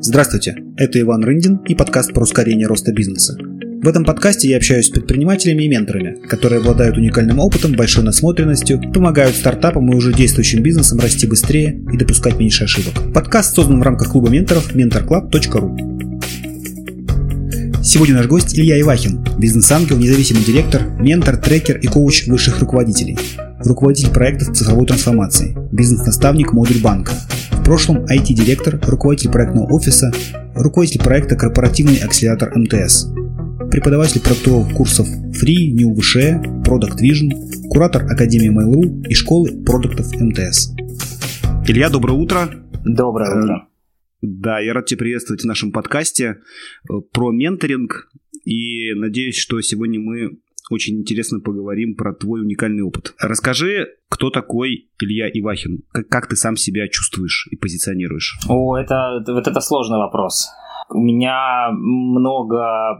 Здравствуйте, это Иван Рындин и подкаст про ускорение роста бизнеса. В этом подкасте я общаюсь с предпринимателями и менторами, которые обладают уникальным опытом, большой насмотренностью, помогают стартапам и уже действующим бизнесам расти быстрее и допускать меньше ошибок. Подкаст создан в рамках клуба менторов mentorclub.ru. Сегодня наш гость Илья Ивахин, бизнес-ангел, независимый директор, ментор, трекер и коуч высших руководителей, руководитель проектов цифровой трансформации, бизнес-наставник Модуль Банка, в прошлом IT-директор, руководитель проектного офиса, руководитель проекта «Корпоративный акселератор МТС», преподаватель продуктовых курсов Free, New VШ, Product Vision, куратор Академии Mail.ru и школы продуктов МТС. Илья, доброе утро. Доброе утро. Да, я рад тебя приветствовать в нашем подкасте э, про менторинг. И надеюсь, что сегодня мы очень интересно поговорим про твой уникальный опыт. Расскажи, кто такой Илья Ивахин? Как, как ты сам себя чувствуешь и позиционируешь? О, это, вот это сложный вопрос. У меня много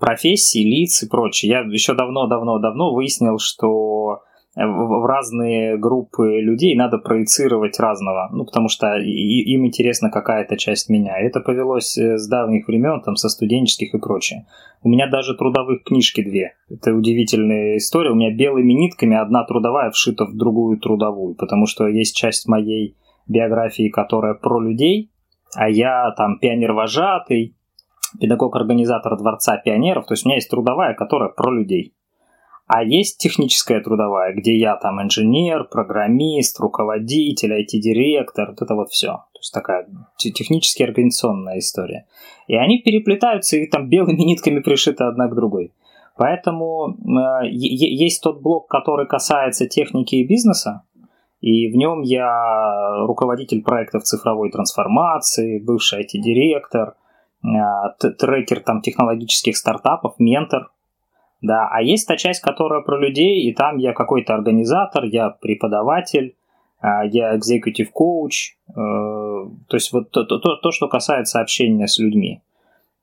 профессий, лиц и прочее. Я еще давно-давно-давно выяснил, что в разные группы людей надо проецировать разного, ну, потому что им интересна какая-то часть меня. Это повелось э, с давних времен, там, со студенческих и прочее. У меня даже трудовых книжки две. Это удивительная история. У меня белыми нитками одна трудовая вшита в другую трудовую, потому что есть часть моей биографии, которая про людей, а я там пионер-вожатый, педагог-организатор Дворца пионеров, то есть у меня есть трудовая, которая про людей. А есть техническая трудовая, где я там инженер, программист, руководитель, IT-директор, вот это вот все. То есть такая технически организационная история. И они переплетаются и там белыми нитками пришиты одна к другой. Поэтому э, есть тот блок, который касается техники и бизнеса, и в нем я руководитель проектов цифровой трансформации, бывший IT-директор, э, трекер там технологических стартапов, ментор – да, а есть та часть, которая про людей, и там я какой-то организатор, я преподаватель, а, я executive coach, э, то есть вот то, то, то, что касается общения с людьми.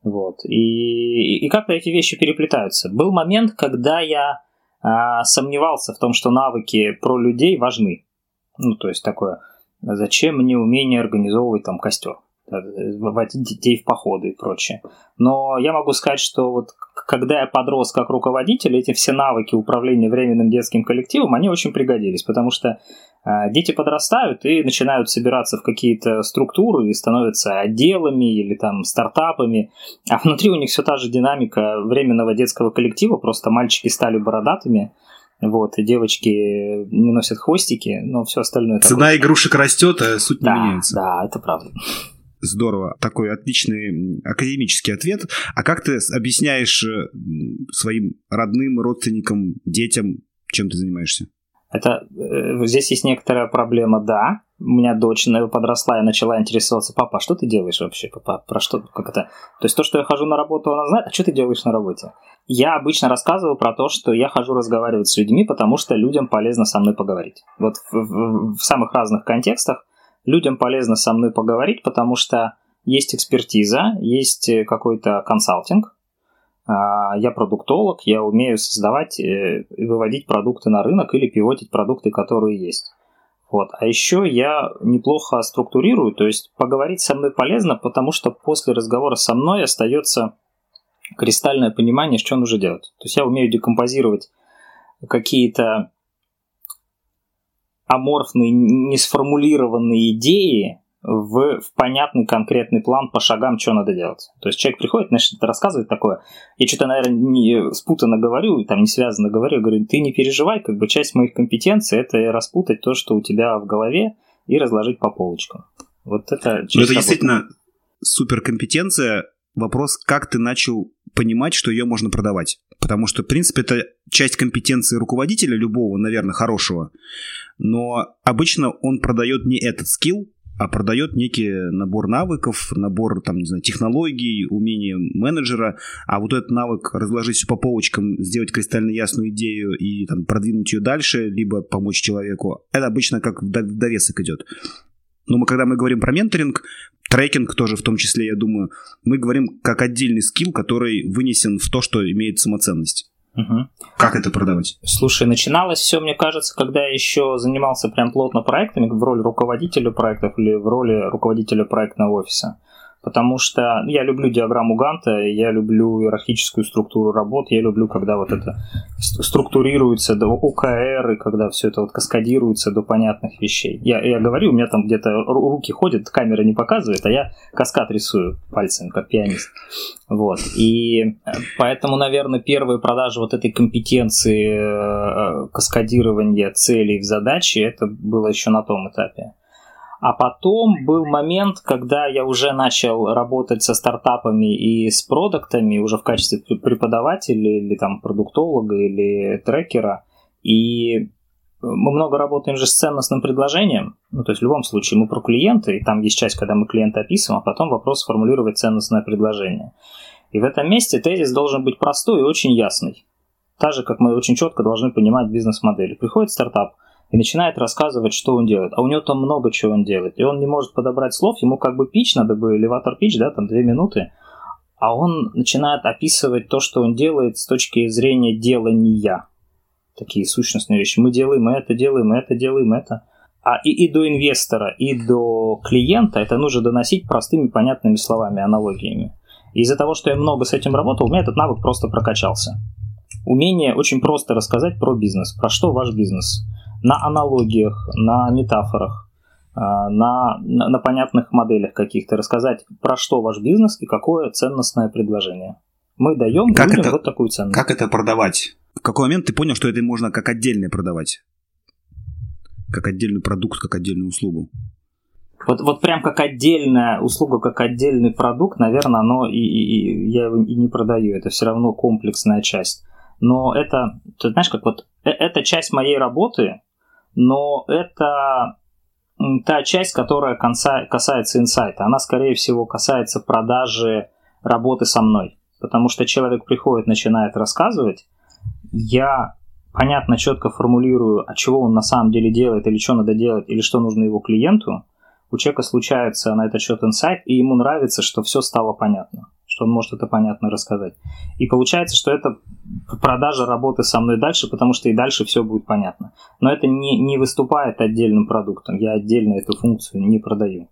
Вот. И, и как-то эти вещи переплетаются. Был момент, когда я а, сомневался в том, что навыки про людей важны. Ну, то есть такое, зачем мне умение организовывать там костер? Вводить детей в походы и прочее. Но я могу сказать, что вот когда я подрос как руководитель, эти все навыки управления временным детским коллективом, они очень пригодились, потому что э, дети подрастают и начинают собираться в какие-то структуры и становятся отделами или там стартапами, а внутри у них все та же динамика временного детского коллектива, просто мальчики стали бородатыми, вот, и девочки не носят хвостики, но все остальное... Цена такое. игрушек растет, а суть да, не меняется. Да, это правда. Здорово. Такой отличный академический ответ. А как ты объясняешь э, своим родным, родственникам, детям, чем ты занимаешься? Это э, здесь есть некоторая проблема, да. У меня дочь подросла и начала интересоваться, папа, а что ты делаешь вообще, папа, про что, как это? То есть то, что я хожу на работу, она знает, а что ты делаешь на работе? Я обычно рассказываю про то, что я хожу разговаривать с людьми, потому что людям полезно со мной поговорить. Вот в, в, в самых разных контекстах людям полезно со мной поговорить, потому что есть экспертиза, есть э, какой-то консалтинг, а, я продуктолог, я умею создавать э, и выводить продукты на рынок или пивотить продукты, которые есть. Вот. А еще я неплохо структурирую, то есть поговорить со мной полезно, потому что после разговора со мной остается кристальное понимание, что нужно делать. То есть я умею декомпозировать какие-то аморфные, несформулированные идеи в, в понятный конкретный план по шагам, что надо делать. То есть человек приходит, значит, рассказывает такое. Я что-то, наверное, не спутанно говорю, там не связанно говорю, говорю, ты не переживай, как бы часть моих компетенций это распутать то, что у тебя в голове, и разложить по полочкам. Вот это Ну, это действительно суперкомпетенция. Вопрос, как ты начал понимать, что ее можно продавать. Потому что, в принципе, это часть компетенции руководителя любого, наверное, хорошего. Но обычно он продает не этот скилл, а продает некий набор навыков, набор, там, не знаю, технологий, умения менеджера, а вот этот навык разложить все по полочкам, сделать кристально ясную идею и там, продвинуть ее дальше, либо помочь человеку, это обычно как в довесок идет. Но мы, когда мы говорим про менторинг, трекинг тоже в том числе, я думаю, мы говорим как отдельный скилл, который вынесен в то, что имеет самоценность. Угу. Как это продавать? Слушай, начиналось все, мне кажется, когда я еще занимался прям плотно проектами в роли руководителя проектов или в роли руководителя проектного офиса потому что я люблю диаграмму Ганта, я люблю иерархическую структуру работ, я люблю, когда вот это структурируется до ОКР, и когда все это вот каскадируется до понятных вещей. Я, я говорю, у меня там где-то руки ходят, камера не показывает, а я каскад рисую пальцем, как пианист. Вот. И поэтому, наверное, первые продажи вот этой компетенции э, каскадирования целей в задачи, это было еще на том этапе. А потом был момент, когда я уже начал работать со стартапами и с продуктами уже в качестве преподавателя или там продуктолога или трекера. И мы много работаем же с ценностным предложением. Ну, то есть в любом случае мы про клиента, и там есть часть, когда мы клиента описываем, а потом вопрос формулировать ценностное предложение. И в этом месте тезис должен быть простой и очень ясный. Так же, как мы очень четко должны понимать бизнес-модель. Приходит стартап, и начинает рассказывать, что он делает. А у него там много чего он делает. И он не может подобрать слов, ему как бы пич, надо бы элеватор пич, да, там две минуты. А он начинает описывать то, что он делает с точки зрения делания. Такие сущностные вещи. Мы делаем это, делаем это, делаем это. А и, и до инвестора, и до клиента это нужно доносить простыми, понятными словами, аналогиями. Из-за того, что я много с этим работал, у меня этот навык просто прокачался. Умение очень просто рассказать про бизнес, про что ваш бизнес на аналогиях, на метафорах, а, на, на, на понятных моделях каких-то, рассказать, про что ваш бизнес и какое ценностное предложение. Мы даем как людям это, вот такую ценность. Как это продавать? В какой момент ты понял, что это можно как отдельное продавать? Как отдельный продукт, как отдельную услугу? Вот, вот прям как отдельная услуга, как отдельный продукт, наверное, оно и, и, и я его и не продаю. Это все равно комплексная часть. Но это, ты знаешь, как вот э, это часть моей работы, но это та часть, которая касается инсайта. Она, скорее всего, касается продажи работы со мной. Потому что человек приходит, начинает рассказывать, я понятно, четко формулирую, а чего он на самом деле делает, или что надо делать, или что нужно его клиенту, у человека случается на этот счет инсайт, и ему нравится, что все стало понятно что он может это понятно рассказать. И получается, что это продажа работы со мной дальше, потому что и дальше все будет понятно. Но это не, не выступает отдельным продуктом. Я отдельно эту функцию не продаю.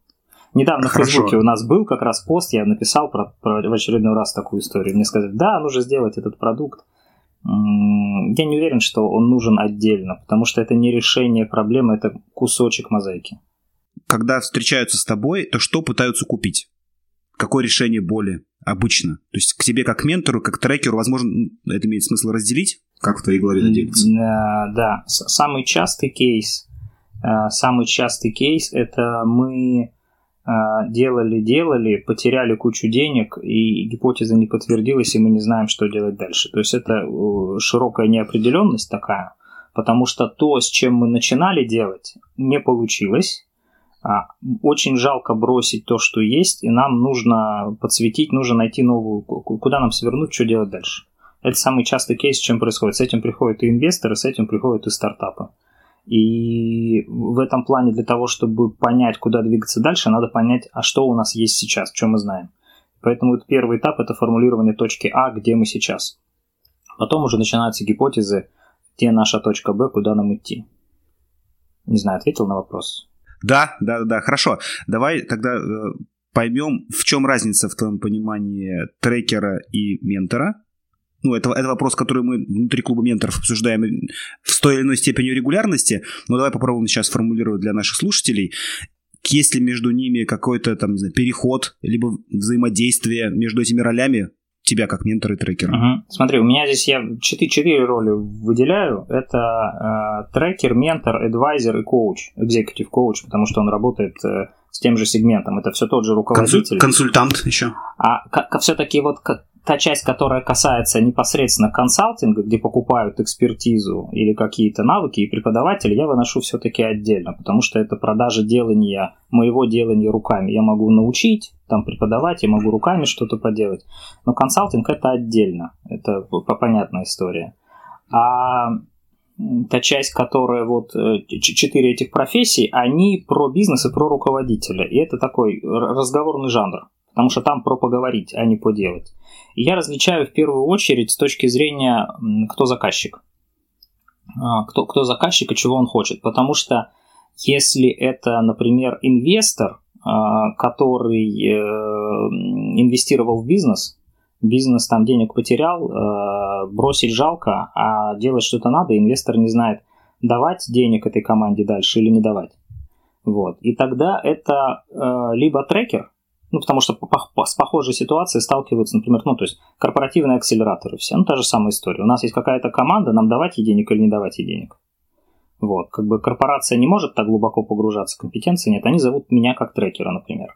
Недавно Хорошо. в Фейсбуке у нас был как раз пост, я написал про, про в очередной раз такую историю. Мне сказали, да, нужно сделать этот продукт. Я не уверен, что он нужен отдельно, потому что это не решение проблемы, это кусочек мозаики. Когда встречаются с тобой, то что пытаются купить? Какое решение боли? Обычно? То есть к тебе как ментору, как трекеру, возможно, это имеет смысл разделить? Как в твоей голове это делится? Да, самый частый кейс, э, самый частый кейс это мы делали-делали, э, потеряли кучу денег, и гипотеза не подтвердилась, и мы не знаем, что делать дальше. То есть это э, широкая неопределенность такая, потому что то, с чем мы начинали делать, не получилось, очень жалко бросить то, что есть, и нам нужно подсветить, нужно найти новую, куда нам свернуть, что делать дальше. Это самый частый кейс, чем происходит. С этим приходят и инвесторы, с этим приходят и стартапы. И в этом плане для того, чтобы понять, куда двигаться дальше, надо понять, а что у нас есть сейчас, что мы знаем. Поэтому первый этап – это формулирование точки А, где мы сейчас. Потом уже начинаются гипотезы, где наша точка Б, куда нам идти. Не знаю, ответил на вопрос? Да, да, да, хорошо. Давай тогда э, поймем, в чем разница в твоем понимании трекера и ментора. Ну, это, это вопрос, который мы внутри клуба менторов обсуждаем в той или иной степени регулярности, но давай попробуем сейчас сформулировать для наших слушателей. Есть ли между ними какой-то там, не знаю, переход, либо взаимодействие между этими ролями, тебя как ментора и трекера? Угу. Смотри, у меня здесь я четыре, четыре роли выделяю. Это э, трекер, ментор, адвайзер и коуч, экзекутив коуч, потому что он работает э, с тем же сегментом. Это все тот же руководитель. Консультант еще. А все-таки вот как, та часть, которая касается непосредственно консалтинга, где покупают экспертизу или какие-то навыки и преподаватели, я выношу все-таки отдельно, потому что это продажа делания, моего делания руками. Я могу научить, там преподавать, я могу руками что-то поделать, но консалтинг это отдельно, это понятная история. А та часть, которая вот э, четыре этих профессий, они про бизнес и про руководителя. И это такой разговорный жанр потому что там про поговорить, а не поделать. И я различаю в первую очередь с точки зрения, кто заказчик. А, кто, кто заказчик и чего он хочет. Потому что если это, например, инвестор, который э, инвестировал в бизнес, бизнес там денег потерял, э, бросить жалко, а делать что-то надо, инвестор не знает, давать денег этой команде дальше или не давать. Вот. И тогда это э, либо трекер, ну, потому что с похожей ситуацией сталкиваются, например, ну, то есть корпоративные акселераторы все. Ну, та же самая история. У нас есть какая-то команда, нам давать ей денег или не давать ей денег. Вот, как бы корпорация не может так глубоко погружаться, компетенции нет. Они зовут меня как трекера, например.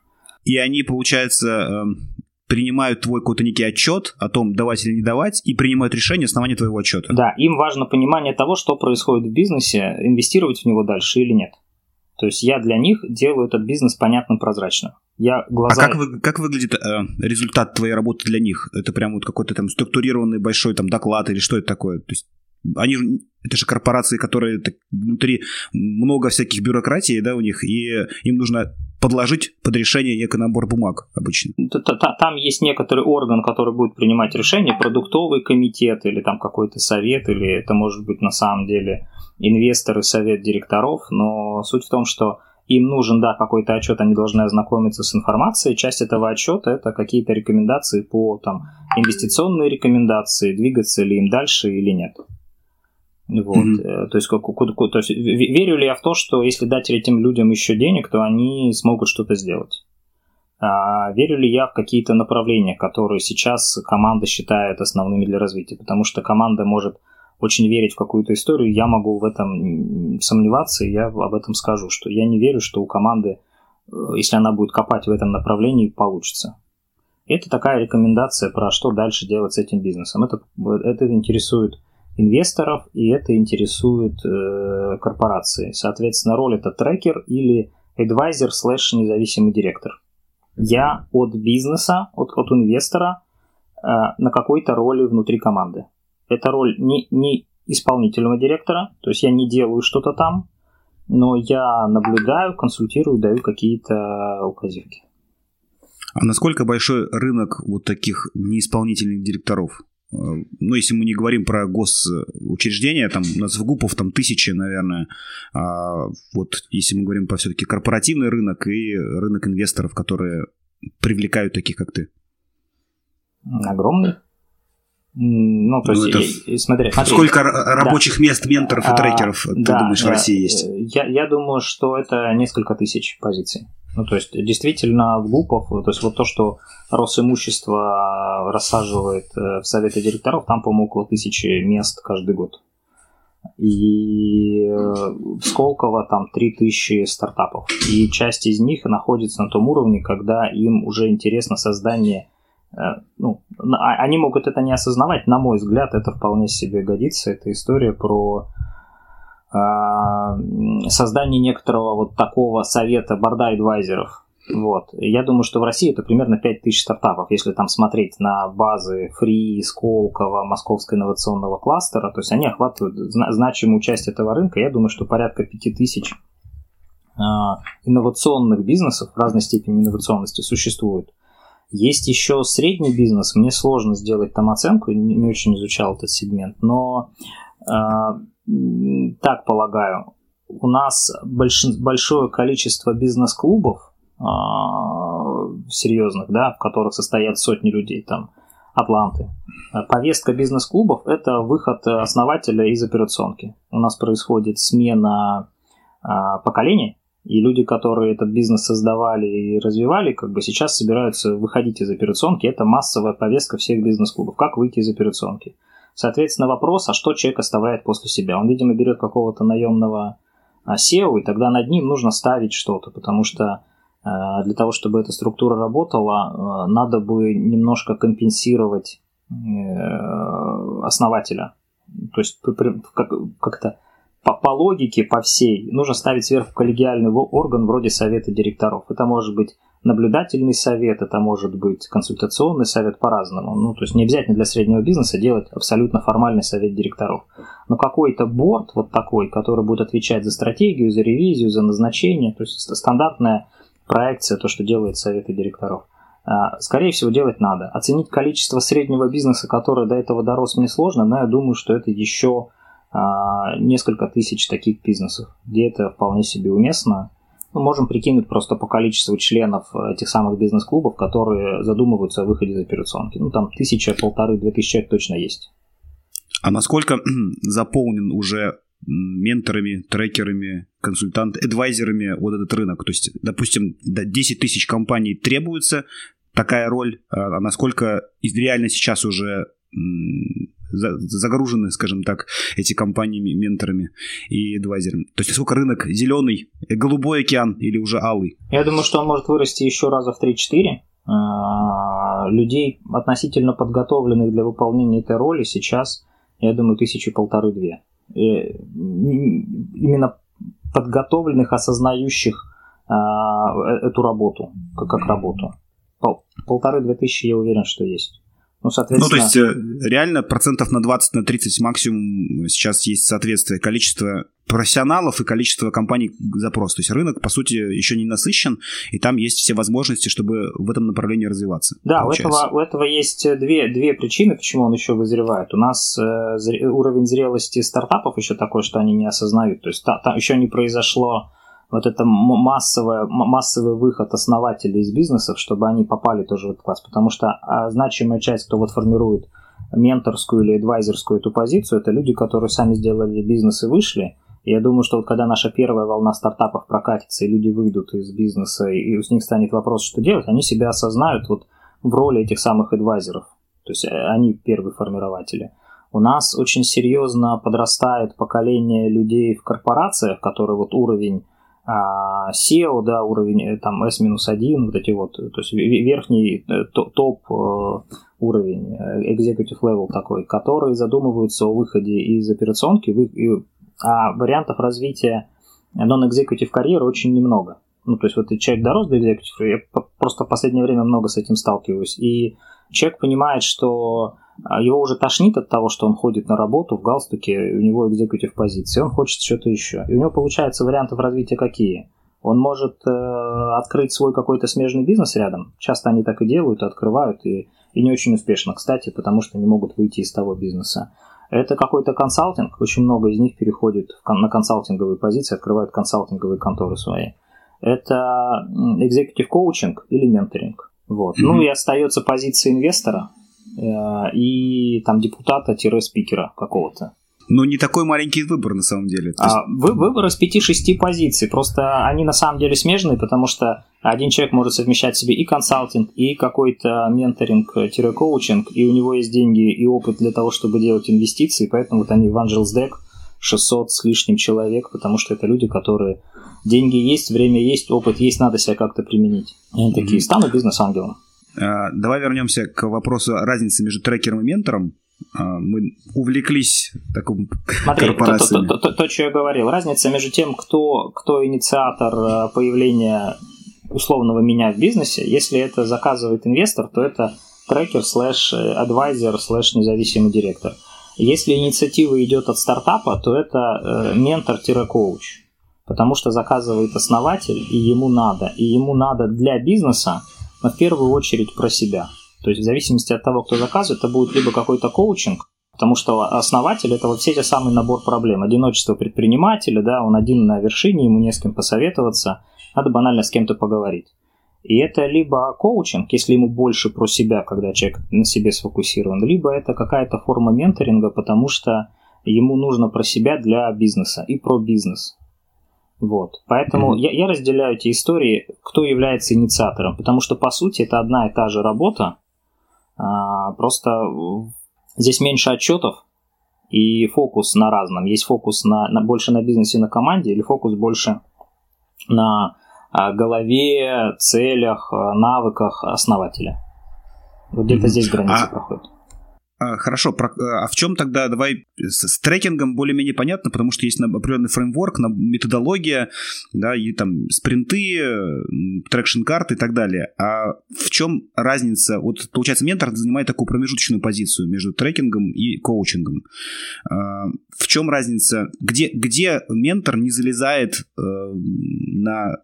И они, получается, эм, принимают твой какой-то некий отчет о том, давать или не давать, и принимают решение основания твоего отчета. Да, им важно понимание того, что происходит в бизнесе, инвестировать в него дальше или нет. То есть я для них делаю этот бизнес понятным, прозрачным. Я глаза... А как, вы, как выглядит э, результат твоей работы для них? Это прям вот какой-то там структурированный большой там доклад или что это такое? То есть они это же корпорации, которые внутри много всяких бюрократий, да, у них, и им нужно подложить под решение некий набор бумаг обычно. Там есть некоторый орган, который будет принимать решение, продуктовый комитет или там какой-то совет, или это может быть на самом деле инвесторы, совет директоров, но суть в том, что им нужен, да, какой-то отчет, они должны ознакомиться с информацией. Часть этого отчета это какие-то рекомендации по там инвестиционные рекомендации, двигаться ли им дальше или нет. Вот. Mm-hmm. То, есть, как, то есть верю ли я в то, что если дать этим людям еще денег, то они смогут что-то сделать? А верю ли я в какие-то направления, которые сейчас команда считает основными для развития? Потому что команда может очень верить в какую-то историю, я могу в этом сомневаться, и я об этом скажу, что я не верю, что у команды, э, если она будет копать в этом направлении, получится. Это такая рекомендация про что дальше делать с этим бизнесом. Это, это интересует инвесторов, и это интересует э, корпорации. Соответственно, роль это трекер или advisor слэш независимый директор. Я от бизнеса, от, от инвестора э, на какой-то роли внутри команды. Это роль не, не исполнительного директора, то есть я не делаю что-то там, но я наблюдаю, консультирую, даю какие-то указивки. А насколько большой рынок вот таких неисполнительных директоров? Э, ну, если мы не говорим про госучреждения, там у нас в ГУПов там тысячи, наверное. А вот если мы говорим про все-таки корпоративный рынок и рынок инвесторов, которые привлекают таких, как ты. Огромный. Ну, то ну, есть, это... смотри, смотри. Сколько рабочих да. мест, менторов и а, трекеров, ты да, думаешь, в России есть? Я, я думаю, что это несколько тысяч позиций. Ну, то есть, действительно, в ГУПов, то есть, вот то, что Росимущество рассаживает э, в советы директоров, там, по-моему, около тысячи мест каждый год. И в Сколково там 3000 стартапов. И часть из них находится на том уровне, когда им уже интересно создание Э, ну, а, они могут это не осознавать, на мой взгляд, это вполне себе годится. Это история про э, создание некоторого вот такого совета борда адвайзеров. Вот. Я думаю, что в России это примерно 5000 стартапов, если там смотреть на базы Free, Сколково, Московского инновационного кластера, то есть они охватывают значимую часть этого рынка. Я думаю, что порядка 5000 э, инновационных бизнесов в разной степени инновационности существует. Есть еще средний бизнес, мне сложно сделать там оценку, не, очень изучал этот сегмент, но э, так полагаю, у нас больш, большое количество бизнес-клубов э, серьезных, да, в которых состоят сотни людей, там, Атланты. Повестка бизнес-клубов – это выход основателя из операционки. У нас происходит смена э, поколений, и люди, которые этот бизнес создавали и развивали, как бы сейчас собираются выходить из операционки. Это массовая повестка всех бизнес-клубов. Как выйти из операционки? Соответственно, вопрос, а что человек оставляет после себя? Он, видимо, берет какого-то наемного SEO, и тогда над ним нужно ставить что-то, потому что э, для того, чтобы эта структура работала, э, надо бы немножко компенсировать э, основателя. То есть как-то по, по логике, по всей, нужно ставить сверху коллегиальный орган вроде совета директоров. Это может быть наблюдательный совет, это может быть консультационный совет по-разному. Ну, то есть не обязательно для среднего бизнеса делать абсолютно формальный совет директоров. Но какой-то борт вот такой, который будет отвечать за стратегию, за ревизию, за назначение, то есть стандартная проекция, то, что делает советы директоров. А, скорее всего, делать надо. Оценить количество среднего бизнеса, который до этого дорос, мне сложно, но я думаю, что это еще а, несколько тысяч таких бизнесов, где это вполне себе уместно. Мы можем прикинуть просто по количеству членов этих самых бизнес-клубов, которые задумываются о выходе из операционки. Ну, там тысяча, полторы, две тысячи точно есть. А насколько заполнен уже менторами, трекерами, консультантами, адвайзерами вот этот рынок? То есть, допустим, 10 тысяч компаний требуется такая роль, а, а насколько реально сейчас уже загружены, скажем так, эти компании менторами и адвайзерами. То есть насколько рынок зеленый, голубой океан или уже алый? Я думаю, что он может вырасти еще раза в 3-4. А, людей, относительно подготовленных для выполнения этой роли, сейчас, я думаю, тысячи полторы-две. Именно подготовленных, осознающих а, э, эту работу, как работу. Полторы-две тысячи, я уверен, что есть. Ну, соответственно... Ну, то есть э, реально процентов на 20, на 30 максимум сейчас есть соответствие количества профессионалов и количество компаний запрос. То есть рынок, по сути, еще не насыщен, и там есть все возможности, чтобы в этом направлении развиваться. Да, у этого, у этого есть две, две причины, почему он еще вызревает. У нас э, уровень зрелости стартапов еще такой, что они не осознают. То есть та, там еще не произошло вот это массовое, массовый выход основателей из бизнесов, чтобы они попали тоже в этот класс. Потому что а, значимая часть, кто вот формирует менторскую или адвайзерскую эту позицию, это люди, которые сами сделали бизнес и вышли. Я думаю, что вот когда наша первая волна стартапов прокатится, и люди выйдут из бизнеса, и с них станет вопрос, что делать, они себя осознают вот в роли этих самых адвайзеров. То есть э, они первые формирователи. У нас очень серьезно подрастает поколение людей в корпорациях, которые вот уровень а, SEO, да, уровень э, там S-1, вот эти вот, то есть верхний э, топ э, уровень, executive level такой, которые задумываются о выходе из операционки, а вариантов развития non-executive карьеры очень немного. Ну, то есть вот человек дорос до executive, я просто в последнее время много с этим сталкиваюсь, и человек понимает, что а его уже тошнит от того, что он ходит на работу в галстуке, у него экзекутив позиции, он хочет что-то еще. И у него получается вариантов развития какие? Он может э, открыть свой какой-то смежный бизнес рядом. Часто они так и делают, открывают, и, и не очень успешно, кстати, потому что не могут выйти из того бизнеса. Это какой-то консалтинг, очень много из них переходит на консалтинговые позиции, открывают консалтинговые конторы свои. Это executive коучинг или менторинг. Вот. Mm-hmm. Ну и остается позиция инвестора, Э, и там депутата-спикера какого-то. Но не такой маленький выбор на самом деле. А, есть... вы, выбор из 5-6 позиций. Просто они на самом деле смежные, потому что один человек может совмещать себе и консалтинг, и какой-то менторинг-коучинг, и у него есть деньги и опыт для того, чтобы делать инвестиции, поэтому вот они в Angels Deck 600 с лишним человек, потому что это люди, которые деньги есть, время есть, опыт есть, надо себя как-то применить. И они такие, стану бизнес-ангелом. А, давай вернемся к вопросу разницы между трекером и ментором. А, мы увлеклись таким Смотри. То, то, то, то, то, что я говорил. Разница между тем, кто, кто инициатор а, появления условного меня в бизнесе. Если это заказывает инвестор, то это трекер слэш advisor слэш независимый директор. Если инициатива идет от стартапа, то это э, ментор-коуч. Потому что заказывает основатель, и ему надо. И ему надо для бизнеса но в первую очередь про себя. То есть в зависимости от того, кто заказывает, это будет либо какой-то коучинг, потому что основатель это вот все те самый набор проблем. Одиночество предпринимателя, да, он один на вершине, ему не с кем посоветоваться, надо банально с кем-то поговорить. И это либо коучинг, если ему больше про себя, когда человек на себе сфокусирован, либо это какая-то форма менторинга, потому что ему нужно про себя для бизнеса и про бизнес. Вот. Поэтому mm-hmm. я, я разделяю эти истории, кто является инициатором, потому что по сути это одна и та же работа, а, просто здесь меньше отчетов и фокус на разном. Есть фокус на, на больше на бизнесе, на команде, или фокус больше на а, голове, целях, навыках основателя. Вот где-то mm-hmm. здесь граница а, проходит. А, хорошо, про, а в чем тогда, давай, с, с трекингом более-менее понятно, потому что есть определенный фреймворк, методология, да, и там спринты, traction-карты и так далее. А в чем разница? Вот, получается, ментор занимает такую промежуточную позицию между трекингом и коучингом. А, в чем разница? Где, где ментор не залезает э, на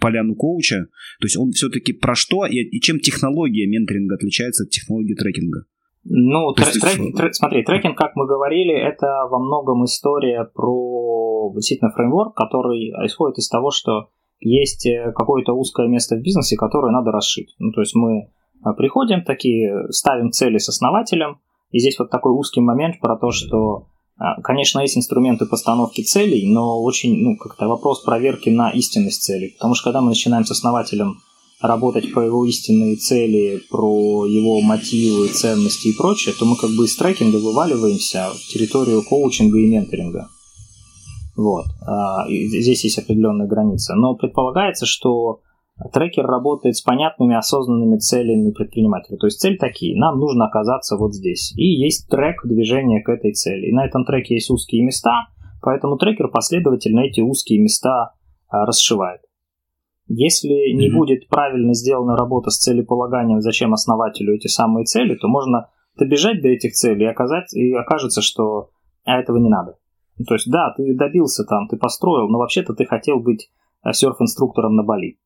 поляну коуча. То есть он все-таки про что и, и чем технология менторинга отличается от технологии трекинга? Ну, тр- трек, трек, смотри, трекинг, как мы говорили, это во многом история про действительно фреймворк, который исходит из того, что есть э, какое-то узкое место в бизнесе, которое надо расшить. Ну, то есть мы э, приходим такие, ставим цели с основателем, и здесь вот такой узкий момент про то, что, э, конечно, есть инструменты постановки целей, но очень, ну, как-то вопрос проверки на истинность целей. Потому что когда мы начинаем с основателем работать про его истинные цели, про его мотивы, ценности и прочее, то мы как бы из трекинга вываливаемся в территорию коучинга и менторинга. Вот. А, здесь есть определенная граница. Но предполагается, что трекер работает с понятными осознанными целями предпринимателя. То есть цель такие, нам нужно оказаться вот здесь. И есть трек движения к этой цели. И на этом треке есть узкие места, поэтому трекер последовательно эти узкие места а, расшивает. Если не mm-hmm. будет правильно сделана работа с целеполаганием, зачем основателю эти самые цели, то можно добежать до этих целей и, оказать, и окажется, что а этого не надо. Ну, то есть, да, ты добился там, ты построил, но вообще-то ты хотел быть э, серф-инструктором на Бали.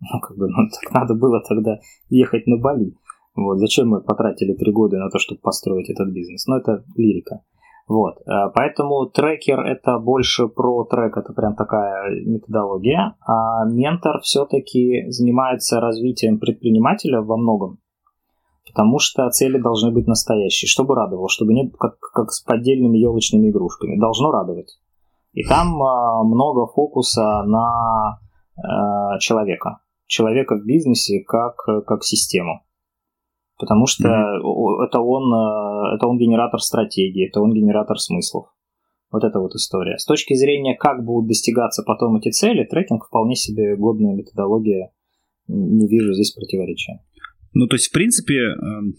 Ну, как бы, ну, так надо было тогда ехать на Бали. Вот, зачем мы потратили три года на то, чтобы построить этот бизнес? Ну, это лирика. Вот, э, поэтому трекер это больше про трек, это прям такая методология, а ментор все-таки занимается развитием предпринимателя во многом потому что цели должны быть настоящие, чтобы радовало, чтобы не как, как с поддельными елочными игрушками. Должно радовать. И там э, много фокуса на э, человека. Человека в бизнесе как, как систему. Потому что mm-hmm. это, он, э, это он генератор стратегии, это он генератор смыслов. Вот эта вот история. С точки зрения, как будут достигаться потом эти цели, трекинг вполне себе годная методология. Не вижу здесь противоречия. Ну, то есть, в принципе, эм,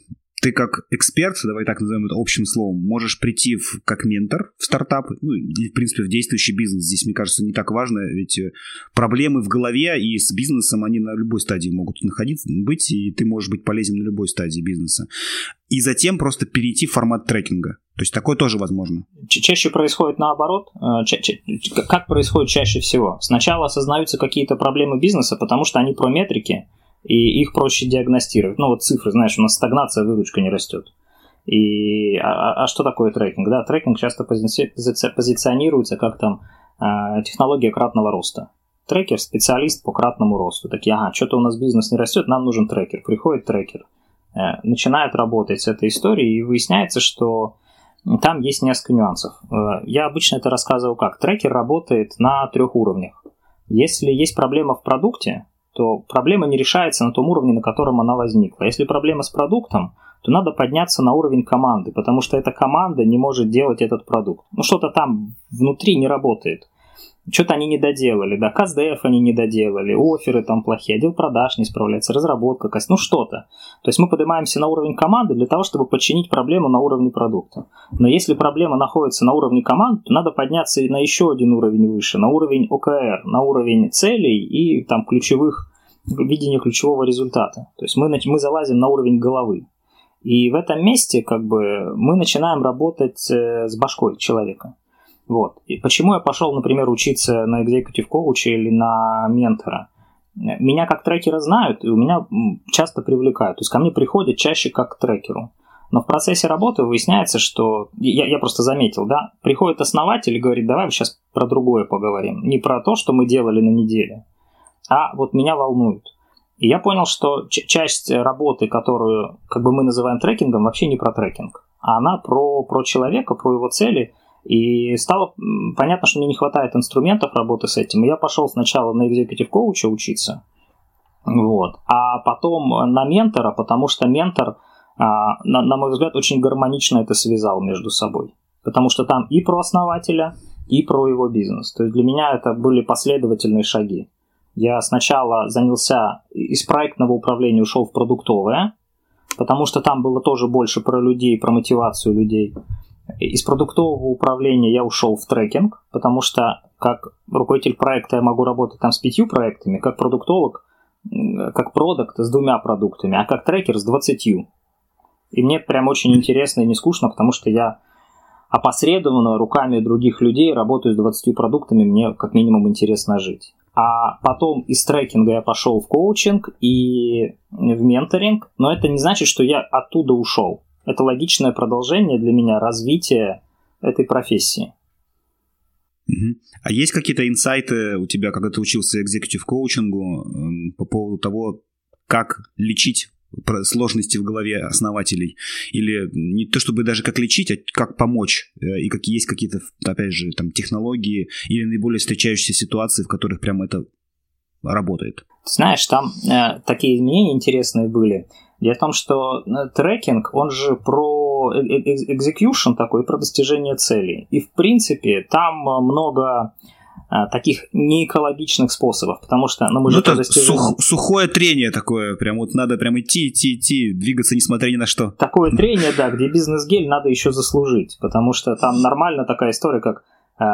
ты как эксперт, давай так назовем это общим словом, можешь прийти в, как ментор в стартап, ну, или, в принципе, в действующий бизнес. Здесь, мне кажется, не так важно, ведь э, проблемы в голове и с бизнесом, они на любой стадии могут находиться, быть, и ты можешь быть полезен на любой стадии бизнеса. И затем просто перейти в формат трекинга. То есть такое тоже возможно. Чаще происходит наоборот. Э, как происходит чаще всего? Сначала осознаются какие-то проблемы бизнеса, потому что они про метрики, и их проще диагностировать. Ну вот цифры, знаешь, у нас стагнация, выручка не растет. И, а, а, а что такое трекинг? Да, трекинг часто пози позиционируется как там э, технология кратного роста. Трекер – специалист по кратному росту. Такие, ага, что-то у нас бизнес не растет, нам нужен трекер. Приходит трекер, э, начинает работать с этой историей, и выясняется, что там есть несколько нюансов. Э, я обычно это рассказываю как. Трекер работает на трех уровнях. Если есть проблема в продукте, то проблема не решается на том уровне, на котором она возникла. Если проблема с продуктом, то надо подняться на уровень команды, потому что эта команда не может делать этот продукт. Ну, что-то там внутри не работает что-то они не доделали, да, КСДФ они не доделали, оферы там плохие, отдел продаж не справляется, разработка, ну что-то. То есть мы поднимаемся на уровень команды для того, чтобы подчинить проблему на уровне продукта. Но если проблема находится на уровне команд, то надо подняться на еще один уровень выше, на уровень ОКР, на уровень целей и там ключевых, видения ключевого результата. То есть мы, мы залазим на уровень головы. И в этом месте как бы мы начинаем работать э, с башкой человека. Вот. И почему я пошел, например, учиться на executive коуча или на ментора? Меня как трекера знают, и у меня часто привлекают. То есть ко мне приходят чаще как к трекеру. Но в процессе работы выясняется, что... Я, я просто заметил, да? Приходит основатель и говорит, давай сейчас про другое поговорим. Не про то, что мы делали на неделе, а вот меня волнует. И я понял, что часть работы, которую как бы мы называем трекингом, вообще не про трекинг. А она про, про человека, про его цели – и стало понятно, что мне не хватает инструментов работы с этим. И я пошел сначала на executive коуча учиться, вот, а потом на ментора, потому что ментор, а, на мой взгляд, очень гармонично это связал между собой. Потому что там и про основателя, и про его бизнес. То есть для меня это были последовательные шаги. Я сначала занялся из проектного управления, ушел в продуктовое, потому что там было тоже больше про людей, про мотивацию людей. Из продуктового управления я ушел в трекинг, потому что как руководитель проекта я могу работать там с пятью проектами, как продуктолог, как продукт с двумя продуктами, а как трекер с двадцатью. И мне прям очень интересно и не скучно, потому что я опосредованно руками других людей работаю с 20 продуктами, мне как минимум интересно жить. А потом из трекинга я пошел в коучинг и в менторинг, но это не значит, что я оттуда ушел. Это логичное продолжение для меня развития этой профессии. Угу. А есть какие-то инсайты у тебя, когда ты учился экзекутив коучингу эм, по поводу того, как лечить сложности в голове основателей? Или не то чтобы даже как лечить, а как помочь? Э, и какие есть какие-то, опять же, там технологии или наиболее встречающиеся ситуации, в которых прям это работает? Знаешь, там э, такие изменения интересные были. Дело в том, что э, трекинг, он же про execution такой, про достижение целей. И, в принципе, там много таких неэкологичных способов, потому что ну, мы же ну, это достижение... сух, сухое трение такое, прям вот надо прям идти, идти, идти, двигаться несмотря ни на что. Такое трение, да, где бизнес-гель надо еще заслужить, потому что там нормально такая история, как э,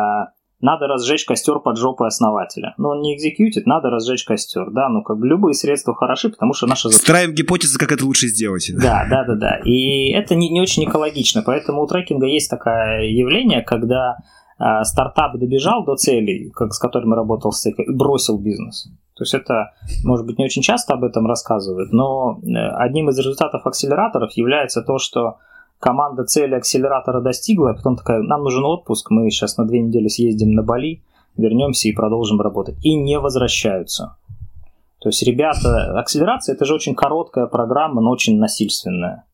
надо разжечь костер под жопой основателя. Но он не экзекьютит, надо разжечь костер, да, ну как бы любые средства хороши, потому что наша... Строим гипотезы, как это лучше сделать. Да, да, да, да. И это не, не очень экологично, поэтому у трекинга есть такое явление, когда а, стартап добежал до целей, как, с которыми работал стейк, и бросил бизнес. То есть это, может быть, не очень часто об этом рассказывают, но э, одним из результатов акселераторов является то, что команда цели акселератора достигла, а потом такая, нам нужен отпуск, мы сейчас на две недели съездим на Бали, вернемся и продолжим работать. И не возвращаются. То есть, ребята, акселерация это же очень короткая программа, но очень насильственная.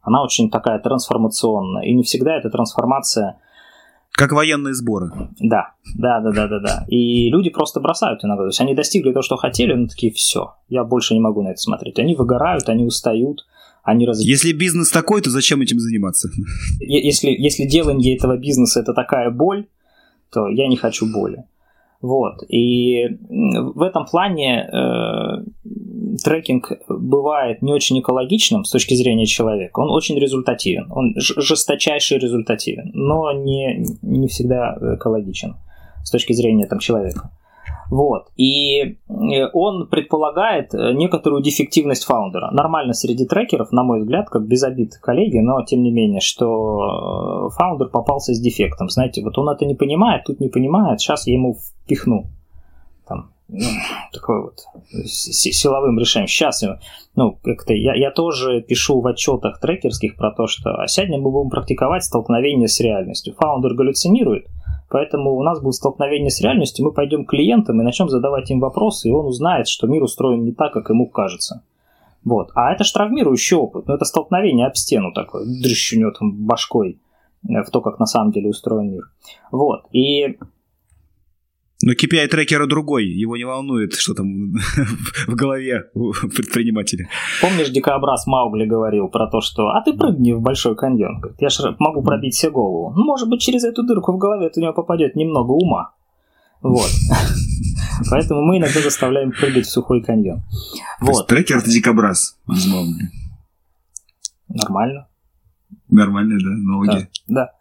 Она очень такая трансформационная. И не всегда эта трансформация как военные сборы. Да, да, да, да, да, да. И люди просто бросают иногда. То есть они достигли того, что хотели, но такие, все, я больше не могу на это смотреть. Они выгорают, они устают, они раз... Если бизнес такой, то зачем этим заниматься? Если, если делание этого бизнеса это такая боль, то я не хочу боли. Вот. И в этом плане э, трекинг бывает не очень экологичным с точки зрения человека, он очень результативен, он жесточайший результативен, но не, не всегда экологичен с точки зрения там, человека. Вот. И э, он предполагает некоторую дефективность фаундера. Нормально среди трекеров, на мой взгляд, как без обид коллеги, но тем не менее, что э, фаундер попался с дефектом. Знаете, вот он это не понимает, тут не понимает, сейчас я ему впихну. Там, ну, такой вот силовым решением. Сейчас, ну, как-то я, я тоже пишу в отчетах трекерских про то, что а сегодня мы будем практиковать столкновение с реальностью. Фаундер галлюцинирует, поэтому у нас будет столкновение с реальностью, мы пойдем к клиентам и начнем задавать им вопросы, и он узнает, что мир устроен не так, как ему кажется. Вот. А это ж травмирующий опыт. Ну, это столкновение об стену такое. Дрыщ у него там башкой в то, как на самом деле устроен мир. Вот. И но KPI трекера другой, его не волнует, что там в голове у предпринимателя. Помнишь, дикообраз Маугли говорил про то, что «а ты прыгни в большой каньон». Говорит, я же могу пробить себе голову. Ну, может быть, через эту дырку в голове у него попадет немного ума. Вот. Поэтому мы иногда заставляем прыгать в сухой каньон. Вот. трекер это дикобраз из Маугли. Нормально. Нормальные, да, ноги. Да, да.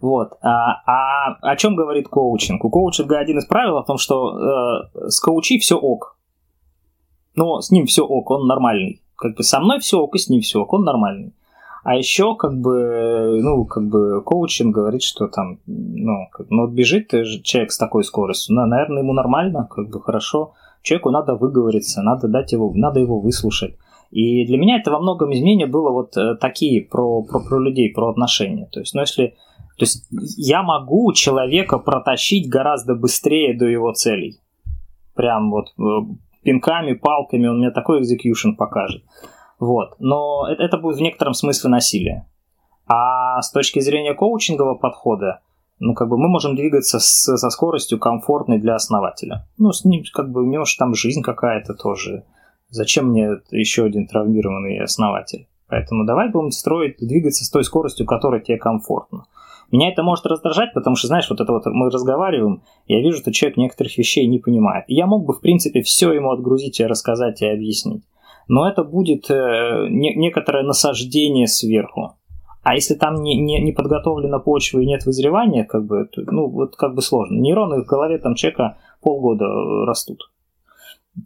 Вот. А, а о чем говорит коучинг? У коучинга один из правил о том, что э, с коучи все ок. Но с ним все ок, он нормальный. Как бы со мной все ок, и с ним все ок, он нормальный. А еще, как бы, ну, как бы, коучинг говорит, что там, ну, как, ну, бежит человек с такой скоростью, ну, наверное, ему нормально, как бы, хорошо. Человеку надо выговориться, надо дать его, надо его выслушать. И для меня это во многом изменение было вот э, такие про, про, про людей, про отношения. То есть, ну, если то есть я могу человека протащить гораздо быстрее до его целей. Прям вот э, пинками, палками он мне такой экзекьюшн покажет. Вот. Но это, это будет в некотором смысле насилие. А с точки зрения коучингового подхода, ну, как бы мы можем двигаться с, со скоростью комфортной для основателя. Ну, с ним, как бы, у него же там жизнь какая-то тоже Зачем мне еще один травмированный основатель? Поэтому давай будем строить, двигаться с той скоростью, которая тебе комфортна. Меня это может раздражать, потому что, знаешь, вот это вот мы разговариваем, я вижу, что человек некоторых вещей не понимает. И я мог бы, в принципе, все ему отгрузить и рассказать и объяснить. Но это будет э, не, некоторое насаждение сверху. А если там не, не, не подготовлена почва и нет вызревания, как бы, то, ну, вот как бы сложно. Нейроны в голове там человека полгода растут.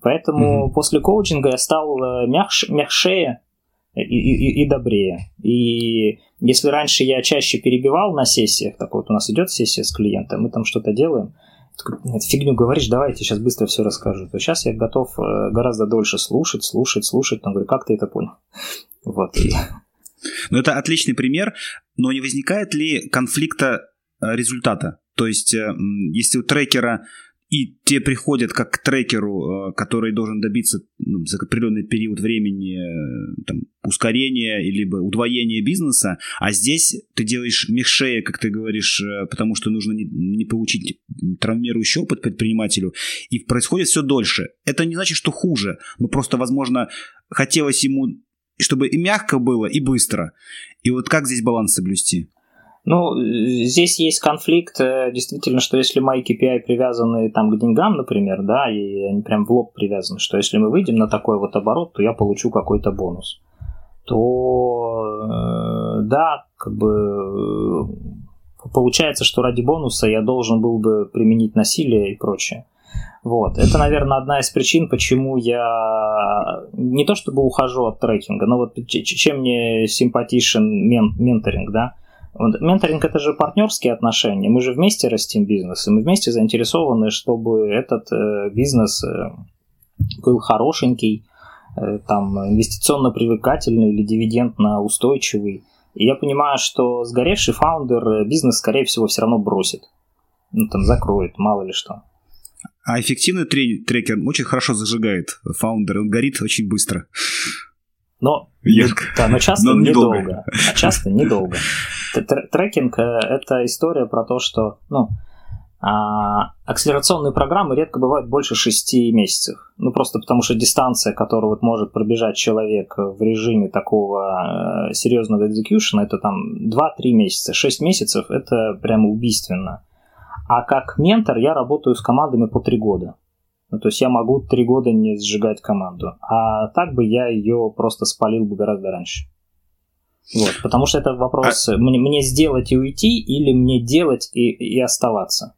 Поэтому mm-hmm. после коучинга я стал э, мягче, мягчее и, и, и добрее. И если раньше я чаще перебивал на сессиях, так вот у нас идет сессия с клиентом, мы там что-то делаем, нет, фигню говоришь, давайте сейчас быстро все расскажу. То сейчас я готов э, гораздо дольше слушать, слушать, слушать. Он говорит, как ты это понял? Вот. Ну, это отличный пример, но не возникает ли конфликта э, результата? То есть, если у трекера и те приходят как к трекеру, э, который должен добиться ну, за определенный период времени там, ускорения либо удвоения бизнеса, а здесь ты делаешь мехшея, как ты говоришь, потому что нужно не, не получить травмирующий опыт предпринимателю, и происходит все дольше. Это не значит, что хуже, но просто, возможно, хотелось ему чтобы и мягко было, и быстро. И вот как здесь баланс соблюсти? Ну, здесь есть конфликт, э, действительно, что если мои KPI привязаны там к деньгам, например, да, и они прям в лоб привязаны, что если мы выйдем на такой вот оборот, то я получу какой-то бонус, то э, да, как бы э, получается, что ради бонуса я должен был бы применить насилие и прочее. Вот. Это, наверное, одна из причин, почему я не то чтобы ухожу от трекинга, но вот чем мне симпатичен мен менторинг, да? Менторинг это же партнерские отношения. Мы же вместе растим бизнес, и мы вместе заинтересованы, чтобы этот э, бизнес э, был хорошенький, э, там, инвестиционно привлекательный или дивидендно устойчивый. И я понимаю, что сгоревший фаундер бизнес, скорее всего, все равно бросит. Ну, там, закроет, мало ли что. А эффективный трекер очень хорошо зажигает фаундер, он горит очень быстро. Но, Ярко. Да, но часто но недолго. недолго. А часто недолго. Трекинг – это история про то, что ну, а, акселерационные программы редко бывают больше 6 месяцев. Ну, просто потому что дистанция, которую вот может пробежать человек в режиме такого э, серьезного экзекьюшена, это там 2-3 месяца. 6 месяцев – это прямо убийственно. А как ментор я работаю с командами по три года. Ну, то есть я могу три года не сжигать команду. А так бы я ее просто спалил бы гораздо раньше. Вот, потому что это вопрос, а... мне, мне сделать и уйти, или мне делать и, и оставаться.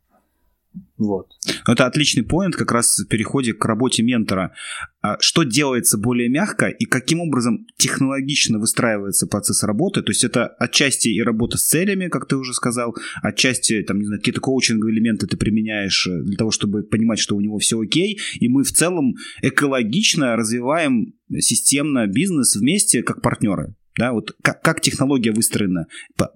Вот. Это отличный поинт как раз в переходе к работе ментора. А что делается более мягко и каким образом технологично выстраивается процесс работы? То есть это отчасти и работа с целями, как ты уже сказал, отчасти там, не знаю, какие-то коучинговые элементы ты применяешь э, для того, чтобы понимать, что у него все окей, и мы в целом экологично развиваем системно бизнес вместе как партнеры. Да, вот как, как технология выстроена по,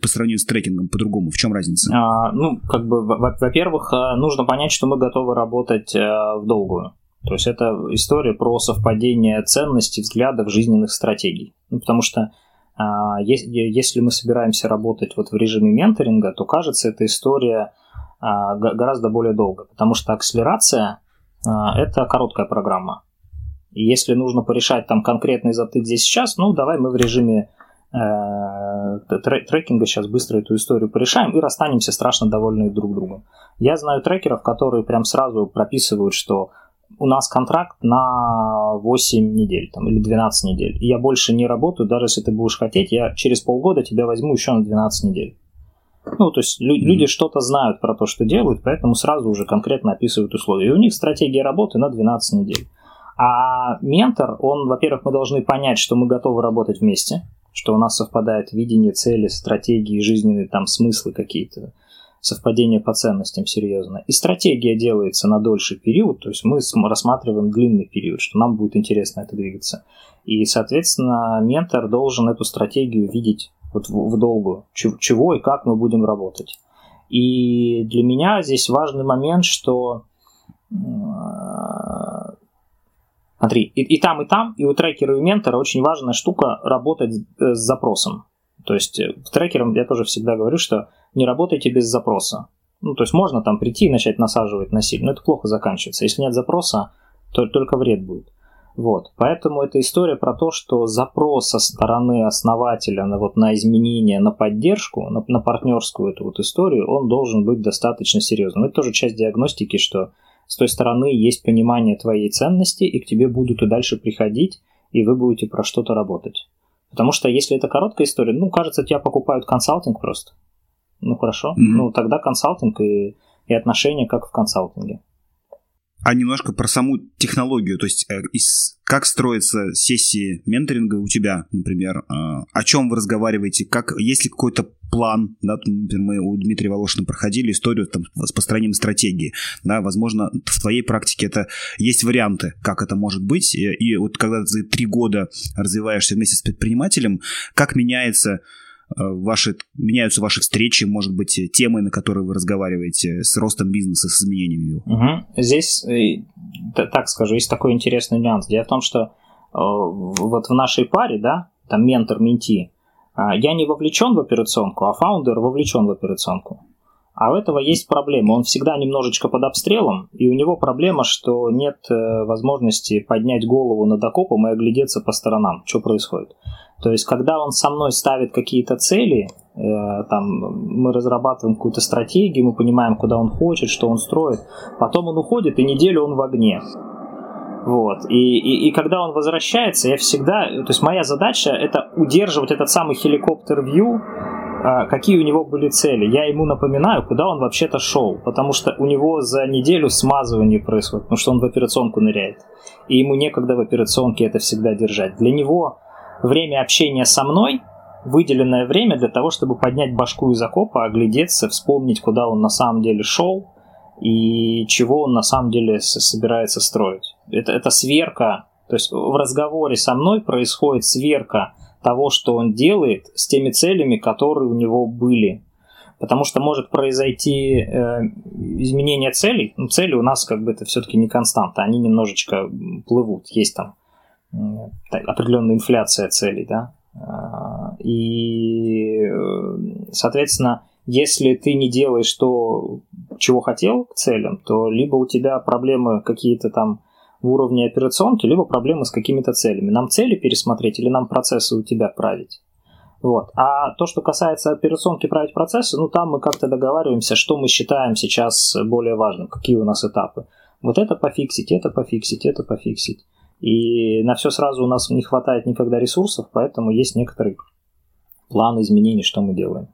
по сравнению с трекингом по-другому? В чем разница? А, ну, как бы, во-первых, э, нужно понять, что мы готовы работать э, в долгую. То есть это история про совпадение ценностей, взглядов, жизненных стратегий. Ну, потому что а, если мы собираемся работать вот в режиме менторинга, то кажется, эта история а, гораздо более долго, потому что акселерация а, это короткая программа. И если нужно порешать там конкретный затык здесь сейчас, ну давай мы в режиме э, трекинга сейчас быстро эту историю порешаем и расстанемся страшно довольны друг другом. Я знаю трекеров, которые прям сразу прописывают, что у нас контракт на 8 недель там, или 12 недель. И я больше не работаю, даже если ты будешь хотеть, я через полгода тебя возьму еще на 12 недель. Ну, то есть лю- люди что-то знают про то, что делают, поэтому сразу уже конкретно описывают условия. И у них стратегия работы на 12 недель. А ментор, он, во-первых, мы должны понять, что мы готовы работать вместе, что у нас совпадает видение, цели, стратегии, жизненные там смыслы какие-то, совпадение по ценностям серьезно. И стратегия делается на дольший период, то есть мы рассматриваем длинный период, что нам будет интересно это двигаться. И, соответственно, ментор должен эту стратегию видеть вот в, в долгую, чего и как мы будем работать. И для меня здесь важный момент, что Смотри, и, и там, и там, и у трекера, и у ментора очень важная штука работать э, с запросом. То есть э, к трекерам я тоже всегда говорю, что не работайте без запроса. Ну, то есть можно там прийти и начать насаживать насильно, но это плохо заканчивается. Если нет запроса, то только вред будет. Вот. Поэтому это история про то, что запрос со стороны основателя на, вот, на изменения, на поддержку, на, на партнерскую эту вот историю, он должен быть достаточно серьезным. Это тоже часть диагностики, что с той стороны есть понимание твоей ценности, и к тебе будут и дальше приходить, и вы будете про что-то работать. Потому что если это короткая история, ну, кажется, тебя покупают консалтинг просто. Ну, хорошо. Mm-hmm. Ну, тогда консалтинг и, и отношения как в консалтинге. А немножко про саму технологию, то есть э, как строятся сессии менторинга у тебя, например, э, о чем вы разговариваете, как, есть ли какой-то план, да, например, мы у Дмитрия Волошина проходили историю там, с построением стратегии, да, возможно, в твоей практике это есть варианты, как это может быть, и, и вот когда ты три года развиваешься вместе с предпринимателем, как меняется ваши, меняются ваши встречи, может быть, темы, на которые вы разговариваете с ростом бизнеса, с изменениями его? Угу. Здесь, э, так скажу, есть такой интересный нюанс. Дело в том, что э, вот в нашей паре, да, там ментор-менти, я не вовлечен в операционку, а фаундер вовлечен в операционку. А у этого есть проблема. Он всегда немножечко под обстрелом, и у него проблема, что нет возможности поднять голову над окопом и оглядеться по сторонам, что происходит. То есть, когда он со мной ставит какие-то цели, э, там, мы разрабатываем какую-то стратегию, мы понимаем, куда он хочет, что он строит, потом он уходит, и неделю он в огне. Вот. И, и, и когда он возвращается, я всегда... То есть моя задача это удерживать этот самый хеликоптер-вью, э, какие у него были цели. Я ему напоминаю, куда он вообще-то шел, потому что у него за неделю смазывание происходит, потому что он в операционку ныряет. И ему некогда в операционке это всегда держать. Для него время общения со мной выделенное время для того, чтобы поднять башку из окопа, оглядеться, вспомнить, куда он на самом деле шел и чего он на самом деле собирается строить. Это, это сверка, то есть в разговоре со мной происходит сверка того, что он делает с теми целями, которые у него были. Потому что может произойти э, изменение целей. Ну, цели у нас как бы это все-таки не константа, они немножечко плывут. Есть там определенная инфляция целей, да, а, и, соответственно, если ты не делаешь то, чего хотел к целям, то либо у тебя проблемы какие-то там в уровне операционки, либо проблемы с какими-то целями. Нам цели пересмотреть или нам процессы у тебя править? Вот. А то, что касается операционки править процессы, ну там мы как-то договариваемся, что мы считаем сейчас более важным, какие у нас этапы. Вот это пофиксить, это пофиксить, это пофиксить. И на все сразу у нас не хватает никогда ресурсов, поэтому есть некоторый план изменений, что мы делаем.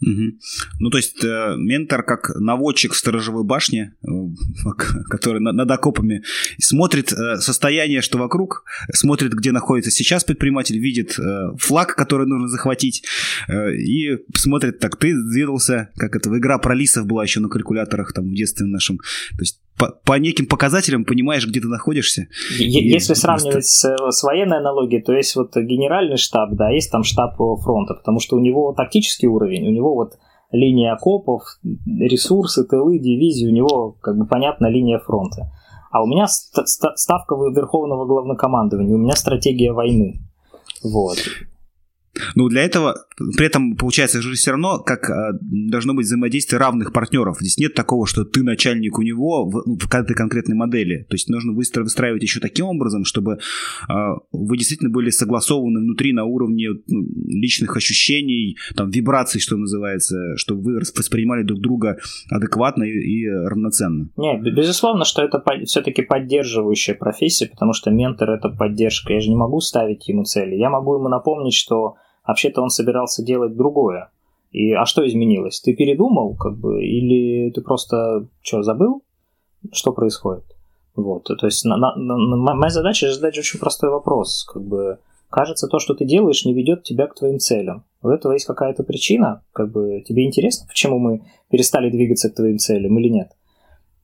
Угу. Ну, то есть э, ментор как наводчик в сторожевой башне, э, который на, над окопами смотрит э, состояние, что вокруг, смотрит, где находится сейчас предприниматель, видит э, флаг, который нужно захватить, э, и смотрит, так, ты двинулся, как это, игра про лисов была еще на калькуляторах там в детстве нашем. То есть по, по неким показателям понимаешь, где ты находишься. Если сравнивать с, с военной аналогией, то есть вот генеральный штаб, да, есть там штаб фронта, потому что у него тактический уровень, у него вот линия окопов, ресурсы, тылы, дивизии, у него как бы понятна линия фронта. А у меня ставка Верховного Главнокомандования, у меня стратегия войны. Вот. Ну, для этого, при этом, получается, же все равно, как а, должно быть взаимодействие равных партнеров. Здесь нет такого, что ты начальник у него в, ну, в каждой конкретной модели. То есть нужно выстро- выстраивать еще таким образом, чтобы а, вы действительно были согласованы внутри на уровне ну, личных ощущений, там, вибраций, что называется, чтобы вы воспринимали друг друга адекватно и, и равноценно. Нет, безусловно, что это все-таки поддерживающая профессия, потому что ментор — это поддержка. Я же не могу ставить ему цели. Я могу ему напомнить, что Вообще-то он собирался делать другое. И, а что изменилось? Ты передумал, как бы, или ты просто что, забыл, что происходит? Вот, то есть на, на, на, моя задача задать очень простой вопрос. Как бы, кажется, то, что ты делаешь, не ведет тебя к твоим целям. У этого есть какая-то причина? Как бы, тебе интересно, почему мы перестали двигаться к твоим целям или нет?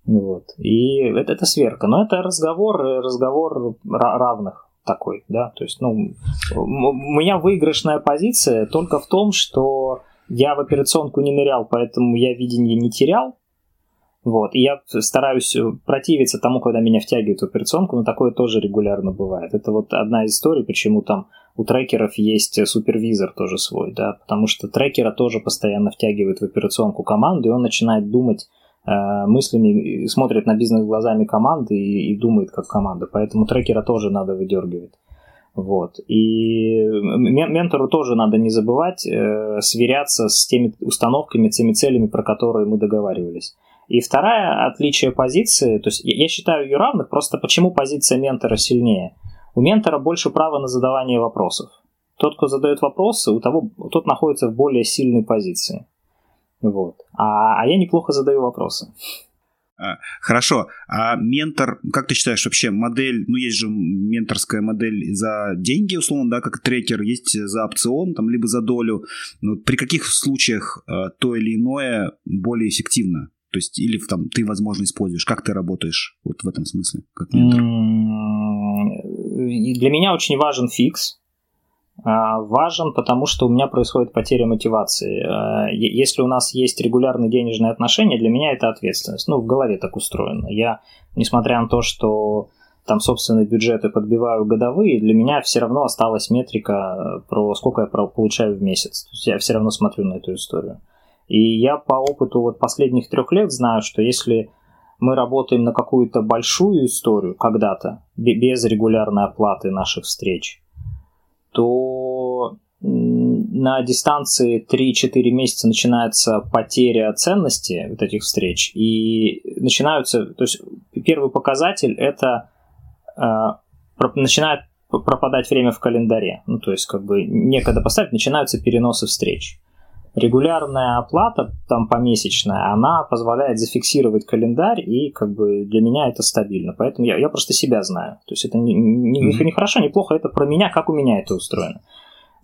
Вот. И это, это сверка. Но это разговор, разговор равных такой, да, то есть, ну, у меня выигрышная позиция только в том, что я в операционку не нырял, поэтому я видение не терял, вот, и я стараюсь противиться тому, когда меня втягивают в операционку, но такое тоже регулярно бывает. Это вот одна из историй, почему там у трекеров есть супервизор тоже свой, да, потому что трекера тоже постоянно втягивают в операционку команду, и он начинает думать Э, мыслями, смотрит на бизнес глазами команды и, и думает как команда. Поэтому трекера тоже надо выдергивать. Вот. И ментору тоже надо не забывать э, сверяться с теми установками, теми целями, про которые мы договаривались. И вторая отличие позиции, то есть я считаю ее равных, просто почему позиция ментора сильнее. У ментора больше права на задавание вопросов. Тот, кто задает вопросы, у того, тот находится в более сильной позиции. Вот. А, а я неплохо задаю вопросы. А, хорошо. А ментор, как ты считаешь, вообще модель, ну есть же менторская модель за деньги, условно, да, как трекер, есть за опцион, там, либо за долю. Но при каких случаях э, то или иное более эффективно? То есть, или там ты, возможно, используешь. Как ты работаешь вот в этом смысле, как ментор? Для меня очень важен фикс. А, важен, потому что у меня происходит потеря мотивации. А, если у нас есть регулярные денежные отношения, для меня это ответственность. Ну, в голове так устроено. Я, несмотря на то, что там собственные бюджеты подбиваю годовые, для меня все равно осталась метрика про сколько я получаю в месяц. То есть я все равно смотрю на эту историю. И я по опыту вот последних трех лет знаю, что если мы работаем на какую-то большую историю когда-то, без регулярной оплаты наших встреч, то на дистанции 3-4 месяца начинается потеря ценности вот этих встреч, и начинаются, то есть первый показатель это э, начинает пропадать время в календаре, ну то есть как бы некогда поставить, начинаются переносы встреч. Регулярная оплата, там помесячная, она позволяет зафиксировать календарь, и как бы для меня это стабильно. Поэтому я, я просто себя знаю. То есть это не, не, не, не хорошо, не плохо, это про меня, как у меня это устроено.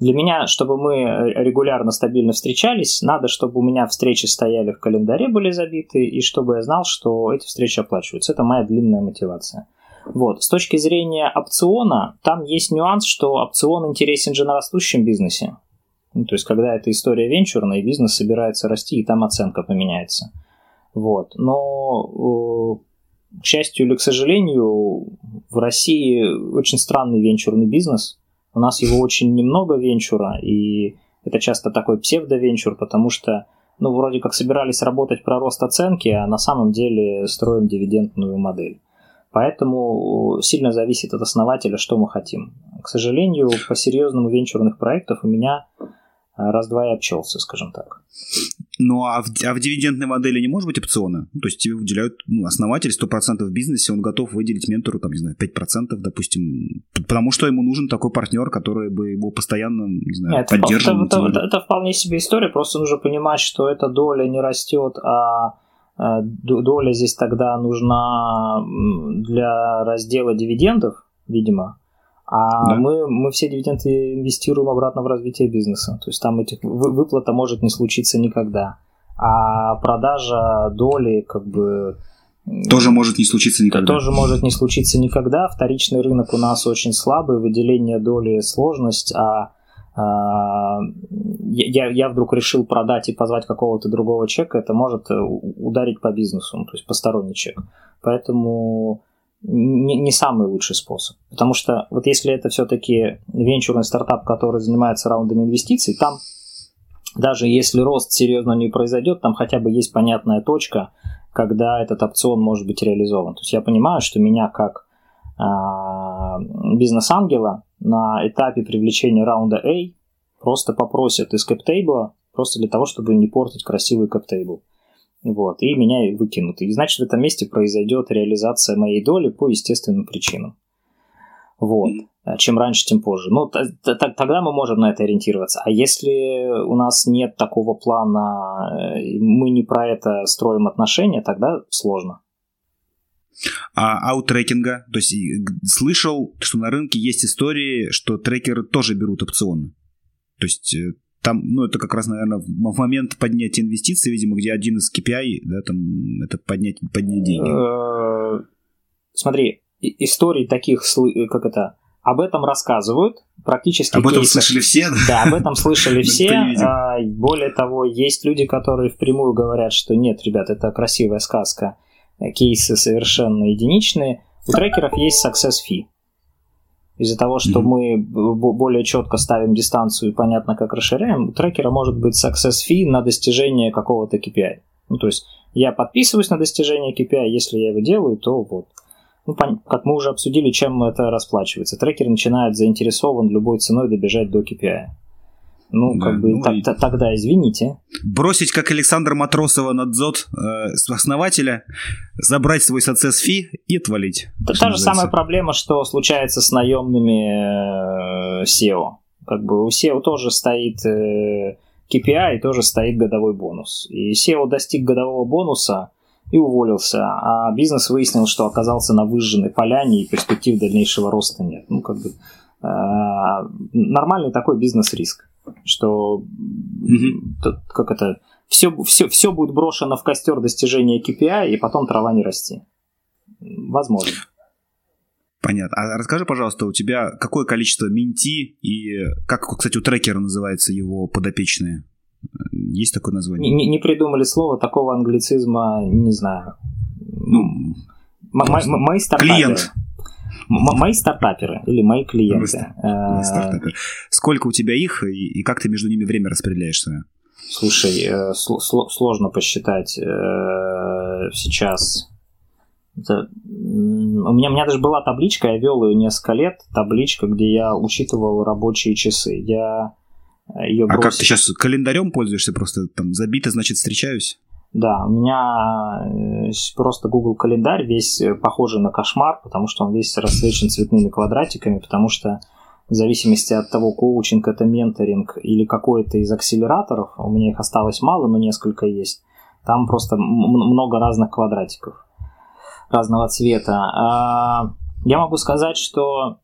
Для меня, чтобы мы регулярно, стабильно встречались, надо, чтобы у меня встречи стояли в календаре, были забиты, и чтобы я знал, что эти встречи оплачиваются. Это моя длинная мотивация. Вот. С точки зрения опциона, там есть нюанс, что опцион интересен же на растущем бизнесе. Ну, то есть, когда эта история венчурная, бизнес собирается расти, и там оценка поменяется. Вот. Но, э, к счастью или к сожалению, в России очень странный венчурный бизнес. У нас его очень немного венчура, и это часто такой псевдовенчур, потому что ну, вроде как собирались работать про рост оценки, а на самом деле строим дивидендную модель. Поэтому э, сильно зависит от основателя, что мы хотим. К сожалению, по серьезному венчурных проектов у меня раз-два и обчелся, скажем так. Ну, а в, а в дивидендной модели не может быть опциона? Ну, то есть тебе выделяют ну, основатель 100% в бизнесе, он готов выделить ментору, там, не знаю, 5%, допустим, потому что ему нужен такой партнер, который бы его постоянно, не знаю, Нет, поддерживал. Это, это, это, это вполне себе история, просто нужно понимать, что эта доля не растет, а доля здесь тогда нужна для раздела дивидендов, видимо, а да. мы, мы все дивиденды инвестируем обратно в развитие бизнеса. То есть там этих выплата может не случиться никогда. А продажа доли как бы тоже может не случиться никогда. Тоже может не случиться никогда. Вторичный рынок у нас очень слабый, выделение доли сложность, а, а я, я вдруг решил продать и позвать какого-то другого человека, это может ударить по бизнесу, ну, то есть посторонний человек. Поэтому не, не самый лучший способ. Потому что вот если это все-таки венчурный стартап, который занимается раундами инвестиций, там даже если рост серьезно не произойдет, там хотя бы есть понятная точка, когда этот опцион может быть реализован. То есть я понимаю, что меня как а, бизнес-ангела на этапе привлечения раунда A просто попросят из кэптейбла, просто для того, чтобы не портить красивый кэптейбл. Вот, и меня выкинут. И значит, в этом месте произойдет реализация моей доли по естественным причинам. Вот. А чем раньше, тем позже. Ну, тогда мы можем на это ориентироваться. А если у нас нет такого плана, мы не про это строим отношения, тогда сложно. А аутрекинга? То есть слышал, что на рынке есть истории, что трекеры тоже берут опционы. То есть э, там, ну, это как раз, наверное, в момент поднятия инвестиций, видимо, где один из KPI, да, там, это поднять, поднять деньги. Э, смотри, истории таких, как это, об этом рассказывают, практически Об этом слышали все? Да, об этом слышали все. А, более того, есть люди, которые впрямую говорят, что нет, ребят, это красивая сказка, кейсы совершенно единичные. У трекеров есть success fee из-за того, что mm-hmm. мы более четко ставим дистанцию и понятно, как расширяем, у трекера может быть success fee на достижение какого-то KPI. Ну, то есть я подписываюсь на достижение KPI, если я его делаю, то вот. Ну, как мы уже обсудили, чем это расплачивается. Трекер начинает заинтересован любой ценой добежать до KPI. Ну, да, как бы ну, и... тогда извините. Бросить, как Александр Матросова на дзот э, основателя, забрать свой success fee и отвалить. Это та же самая проблема, что случается с наемными э, SEO. Как бы у SEO тоже стоит э, KPI и тоже стоит годовой бонус. И SEO достиг годового бонуса, и уволился. А бизнес выяснил, что оказался на выжженной поляне и перспектив дальнейшего роста нет. Ну, как бы э, нормальный такой бизнес-риск, что mm-hmm. как это все, все, все будет брошено в костер достижения KPI, и потом трава не расти. Возможно. Понятно. А расскажи, пожалуйста, у тебя какое количество минти и как, кстати, у трекера называется его подопечные? Есть такое название? Не, не придумали слово, такого англицизма не знаю. Ну, мои стартаперы. Клиент. Мои стартаперы или мои клиенты. Э, стартаперы. Сколько у тебя их и, и как ты между ними время распределяешь свое? Слушай, э, сложно посчитать э, сейчас. Это, у, меня, у меня даже была табличка, я вел ее несколько лет, табличка, где я учитывал рабочие часы. Я ее бросил. А как ты сейчас календарем пользуешься? Просто там забито, значит, встречаюсь? Да, у меня э, просто Google календарь весь э, похожий на кошмар, потому что он весь расцвечен цветными квадратиками, потому что в зависимости от того, коучинг это менторинг или какой-то из акселераторов, у меня их осталось мало, но несколько есть, там просто много разных квадратиков разного цвета. А, я могу сказать, что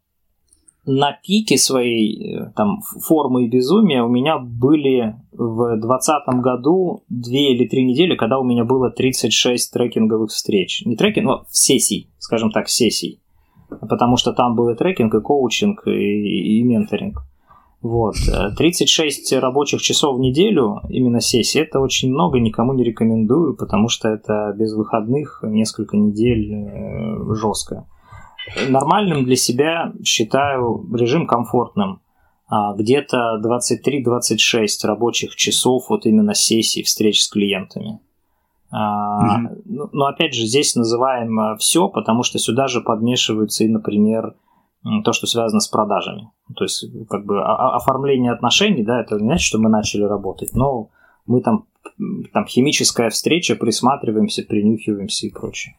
на пике своей э, там, формы и безумия у меня были в 2020 году две или три недели, когда у меня было 36 трекинговых встреч. Не трекинг, но сессий, скажем так, сессий. Потому что там был и трекинг, и коучинг, и, и менторинг. Вот. 36 рабочих часов в неделю, именно сессии, это очень много, никому не рекомендую, потому что это без выходных несколько недель э, жестко нормальным для себя считаю режим комфортным. А, где-то 23-26 рабочих часов вот именно сессий встреч с клиентами. Mm-hmm. Но опять же, здесь называем а, все, потому что сюда же подмешиваются и, например, то, что связано с продажами. То есть, как бы оформление отношений, да, это не значит, что мы начали работать, но мы там, там химическая встреча, присматриваемся, принюхиваемся и прочее.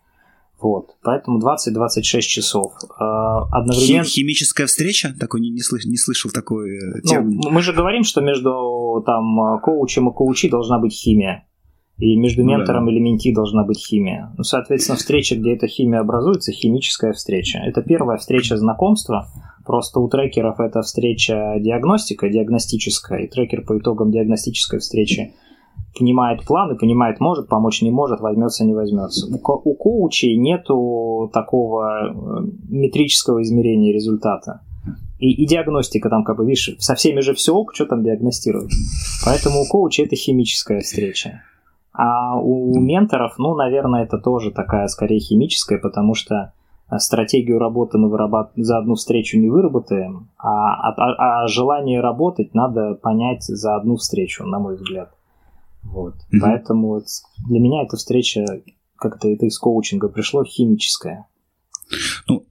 Вот, поэтому 20-26 часов. А, одновременно... Химическая встреча? Такой не, не, слыш, не слышал такой э, термин. Ну, мы же говорим, что между там коучем и коучи должна быть химия. И между ну, ментором да. или менти должна быть химия. Ну, соответственно, встреча, где эта химия образуется, химическая встреча. Это первая встреча знакомства. Просто у трекеров это встреча диагностика, диагностическая, и трекер по итогам диагностической встречи понимает планы, понимает, может помочь, не может, возьмется, не возьмется. У, ко- у коучей нету такого э, метрического измерения результата. И, и диагностика там, как бы, видишь, со всеми же все ок, что там диагностировать. Поэтому у коуча это химическая встреча. А у менторов, ну, наверное, это тоже такая скорее химическая, потому что э, стратегию работы мы вырабатываем за одну встречу не выработаем, а, а, а желание работать надо понять за одну встречу, на мой взгляд. Вот. Mm-hmm. Поэтому для меня эта встреча, как-то это из коучинга пришло, химическая. Ну,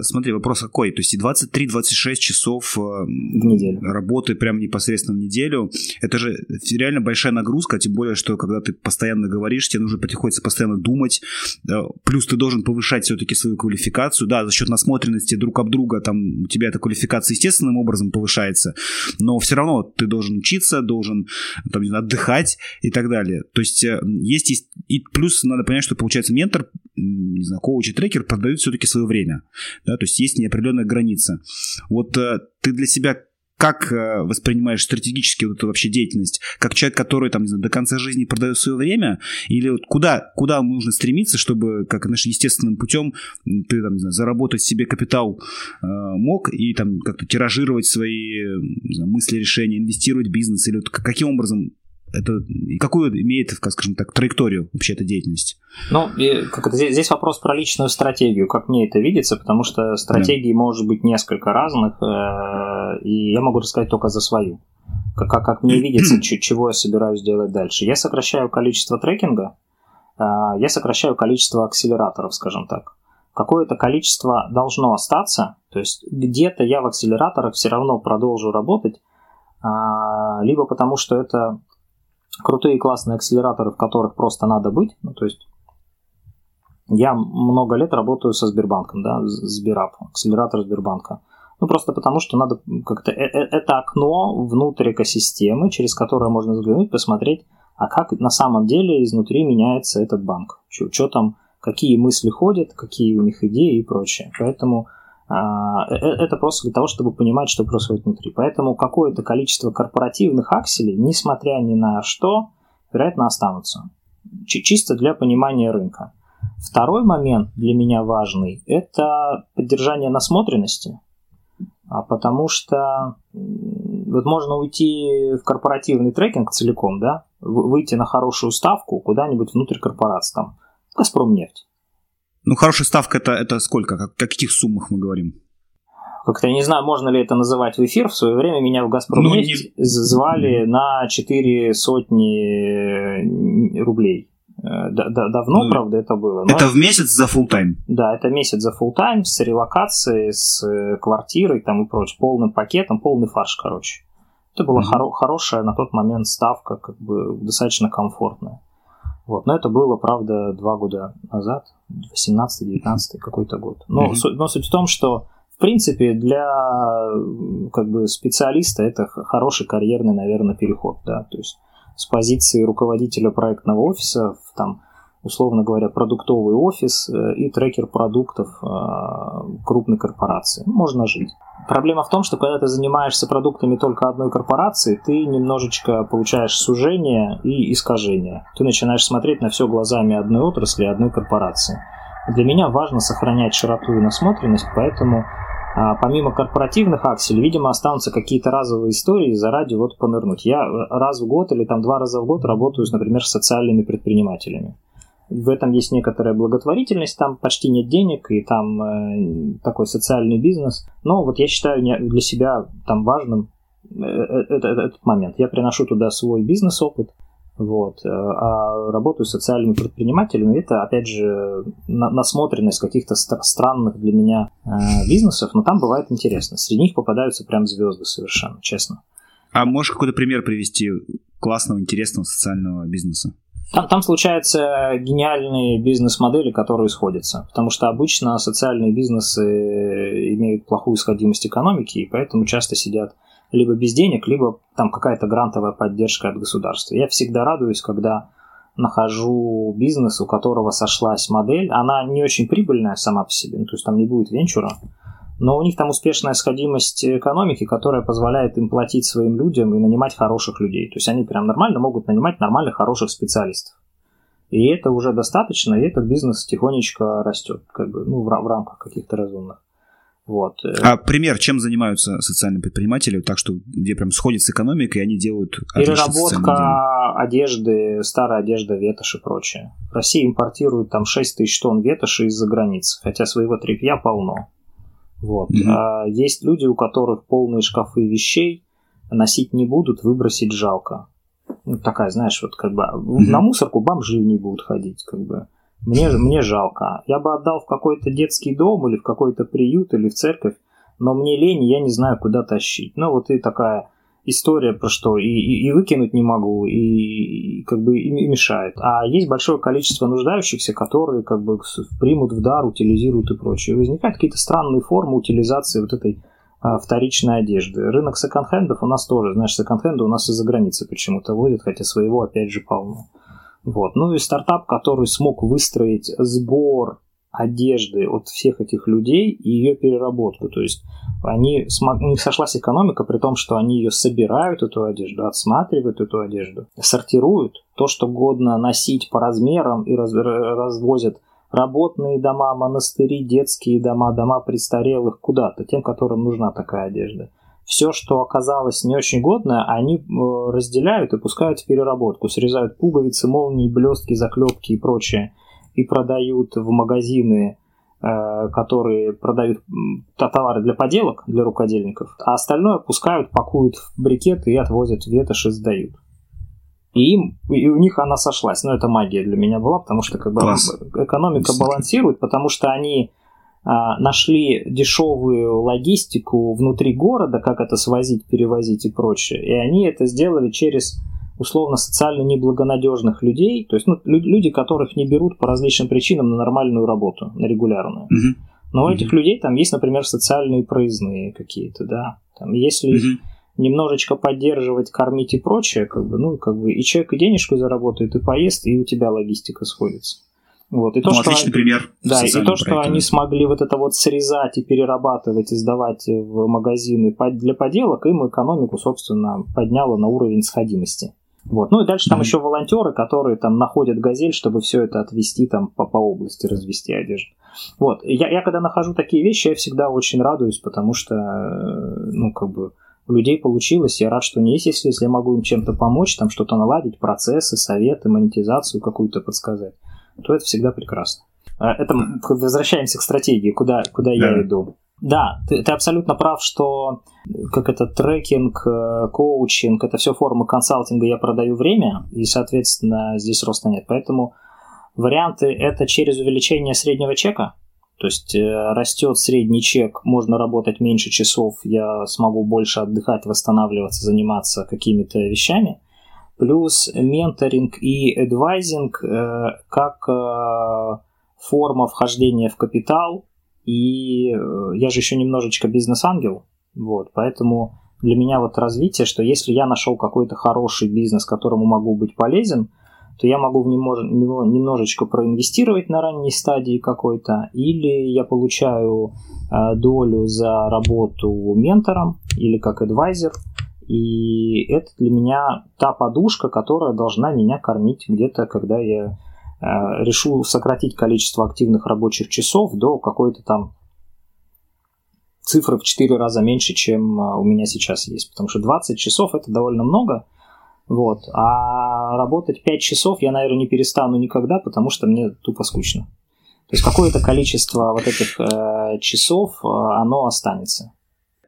смотри, вопрос какой. То есть 23-26 часов э, в неделю. работы прям непосредственно в неделю. Это же реально большая нагрузка, тем более, что когда ты постоянно говоришь, тебе нужно приходится постоянно думать. Э, плюс ты должен повышать все-таки свою квалификацию. Да, за счет насмотренности друг об друга там у тебя эта квалификация естественным образом повышается, но все равно ты должен учиться, должен там, знаю, отдыхать и так далее. То есть э, есть, есть и плюс надо понять, что получается ментор, не знаю, коуч и трекер продают все-таки свое время. Да, то есть есть неопределенная граница. Вот э, ты для себя как э, воспринимаешь стратегически вот эту вообще деятельность? Как человек, который там, не знаю, до конца жизни продает свое время? Или вот куда, куда нужно стремиться, чтобы, как наш естественным путем, ты там, не знаю, заработать себе капитал э, мог и там как-то тиражировать свои знаю, мысли, решения, инвестировать в бизнес? Или вот каким образом это какую имеет, скажем так, траекторию вообще эта деятельность? Ну, как это, здесь, вопрос про личную стратегию, как мне это видится, потому что стратегии да. может быть несколько разных, э, и я могу рассказать только за свою. Как, как, как мне видится, чего я собираюсь делать дальше. Я сокращаю количество трекинга, э, я сокращаю количество акселераторов, скажем так. Какое-то количество должно остаться, то есть где-то я в акселераторах все равно продолжу работать, а, либо потому что это крутые классные акселераторы, в которых просто надо быть. Ну, то есть я много лет работаю со Сбербанком, да, Сберап, акселератор Сбербанка. Ну, просто потому, что надо как-то... Э, э, это окно внутрь экосистемы, через которое можно взглянуть, посмотреть, а как на самом деле изнутри меняется этот банк. Что там, какие мысли ходят, какие у них идеи и прочее. Поэтому это просто для того, чтобы понимать, что происходит внутри. Поэтому какое-то количество корпоративных акселей, несмотря ни на что, вероятно, останутся. Чисто для понимания рынка. Второй момент для меня важный – это поддержание насмотренности, а потому что вот можно уйти в корпоративный трекинг целиком, да, выйти на хорошую ставку куда-нибудь внутрь корпорации, там, Газпром нефть. Ну, хорошая ставка это, это сколько? Как, о каких суммах мы говорим? Как-то я не знаю, можно ли это называть в эфир. В свое время меня в Газпром ну, не... звали на 4 сотни рублей. Э, давно, ну, правда, это было. это в месяц за full тайм Да, это месяц за full тайм с релокацией, с э, квартирой там и прочее, полным пакетом, полный фарш, короче. Это была mm-hmm. хоро- хорошая на тот момент ставка, как бы достаточно комфортная. Вот. Но это было, правда, два года назад, 18-19 какой-то год. Но, mm-hmm. суть, но суть в том, что в принципе для как бы специалиста это хороший карьерный, наверное, переход, да, то есть с позиции руководителя проектного офиса в там условно говоря, продуктовый офис э, и трекер продуктов э, крупной корпорации. Можно жить. Проблема в том, что когда ты занимаешься продуктами только одной корпорации, ты немножечко получаешь сужение и искажение. Ты начинаешь смотреть на все глазами одной отрасли, одной корпорации. Для меня важно сохранять широту и насмотренность, поэтому а помимо корпоративных акселей, видимо, останутся какие-то разовые истории заради вот понырнуть. Я раз в год или там два раза в год работаю, например, с социальными предпринимателями в этом есть некоторая благотворительность, там почти нет денег, и там э, такой социальный бизнес. Но вот я считаю для себя там важным э, э, этот, момент. Я приношу туда свой бизнес-опыт, вот, э, а работаю с социальными предпринимателями. Это, опять же, на, насмотренность каких-то ст- странных для меня бизнесов, но там бывает интересно. Среди них попадаются прям звезды совершенно, честно. А можешь какой-то пример привести классного, интересного социального бизнеса? Там, там случаются гениальные бизнес-модели, которые сходятся, потому что обычно социальные бизнесы имеют плохую сходимость экономики, и поэтому часто сидят либо без денег, либо там какая-то грантовая поддержка от государства. Я всегда радуюсь, когда нахожу бизнес, у которого сошлась модель. Она не очень прибыльная сама по себе, ну, то есть там не будет венчура, но у них там успешная сходимость экономики, которая позволяет им платить своим людям и нанимать хороших людей. То есть они прям нормально могут нанимать нормальных, хороших специалистов. И это уже достаточно, и этот бизнес тихонечко растет, как бы, ну, в, в рамках каких-то разумных. Вот. А пример, чем занимаются социальные предприниматели, так что где прям сходит с экономикой, и они делают Переработка одежды, старая одежда, ветошь и прочее. Россия импортирует там 6 тысяч тонн ветоши из-за границы, хотя своего тряпья полно. Вот. Mm-hmm. А есть люди, у которых полные шкафы вещей носить не будут, выбросить жалко. Ну, такая, знаешь, вот как бы mm-hmm. на мусорку бомжи не будут ходить, как бы. Мне, мне жалко. Я бы отдал в какой-то детский дом или в какой-то приют или в церковь, но мне лень, я не знаю, куда тащить. Ну, вот и такая история про что и, и, и выкинуть не могу, и, и как бы и мешает. А есть большое количество нуждающихся, которые как бы примут в дар, утилизируют и прочее. И возникают какие-то странные формы утилизации вот этой а, вторичной одежды. Рынок секонд-хендов у нас тоже, знаешь, секонд-хенды у нас из-за границы почему-то водят, хотя своего опять же полно. Вот. Ну и стартап, который смог выстроить сбор одежды от всех этих людей и ее переработку. То есть они, у них сошлась экономика, при том, что они ее собирают, эту одежду, отсматривают эту одежду, сортируют то, что годно носить по размерам и раз, развозят работные дома, монастыри, детские дома, дома престарелых куда-то, тем, которым нужна такая одежда. Все, что оказалось не очень годное, они э, разделяют и пускают в переработку, срезают пуговицы, молнии, блестки, заклепки и прочее и продают в магазины, э, которые продают товары для поделок, для рукодельников, а остальное пускают, пакуют в брикеты и отвозят в ветошь и сдают. И, им, и у них она сошлась. Но это магия для меня была, потому что как бы экономика балансирует, потому что они а, нашли дешевую логистику внутри города, как это свозить, перевозить и прочее. И они это сделали через условно социально неблагонадежных людей, то есть ну, люди, которых не берут по различным причинам на нормальную работу, на регулярную. Но у этих людей там есть, например, социальные проездные какие-то, да. Там, если, немножечко поддерживать, кормить и прочее, как бы, ну, как бы и человек и денежку заработает, и поест, и у тебя логистика сходится. Вот. И то, ну, что, отличный пример. Да, и то, что они смогли вот это вот срезать и перерабатывать, и сдавать в магазины для поделок, им экономику, собственно, подняло на уровень сходимости. Вот. Ну и дальше там mm-hmm. еще волонтеры, которые там находят газель, чтобы все это отвести там по, по области, развести одежду. Вот. Я, я когда нахожу такие вещи, я всегда очень радуюсь, потому что, э, ну, как бы, у людей получилось, я рад, что не есть, если, если я могу им чем-то помочь, там что-то наладить, процессы, советы, монетизацию какую-то подсказать, то это всегда прекрасно. А, это возвращаемся к стратегии, куда, куда да. я иду. Да, ты, ты абсолютно прав, что как это трекинг, э, коучинг, это все формы консалтинга, я продаю время, и, соответственно, здесь роста нет. Поэтому варианты это через увеличение среднего чека, то есть э, растет средний чек, можно работать меньше часов, я смогу больше отдыхать, восстанавливаться, заниматься какими-то вещами. Плюс менторинг и адвайзинг э, как форма вхождения в капитал, и э, я же еще немножечко бизнес-ангел, вот, поэтому для меня вот развитие, что если я нашел какой-то хороший бизнес, которому могу быть полезен, то я могу в него немножечко проинвестировать на ранней стадии какой-то, или я получаю э, долю за работу ментором или как адвайзер, и это для меня та подушка, которая должна меня кормить где-то, когда я решу сократить количество активных рабочих часов до какой-то там цифры в 4 раза меньше, чем э, у меня сейчас есть. Потому что 20 часов это довольно много. Вот. А работать 5 часов я, наверное, не перестану никогда, потому что мне тупо скучно. То есть какое-то количество вот этих э, часов, э, оно останется.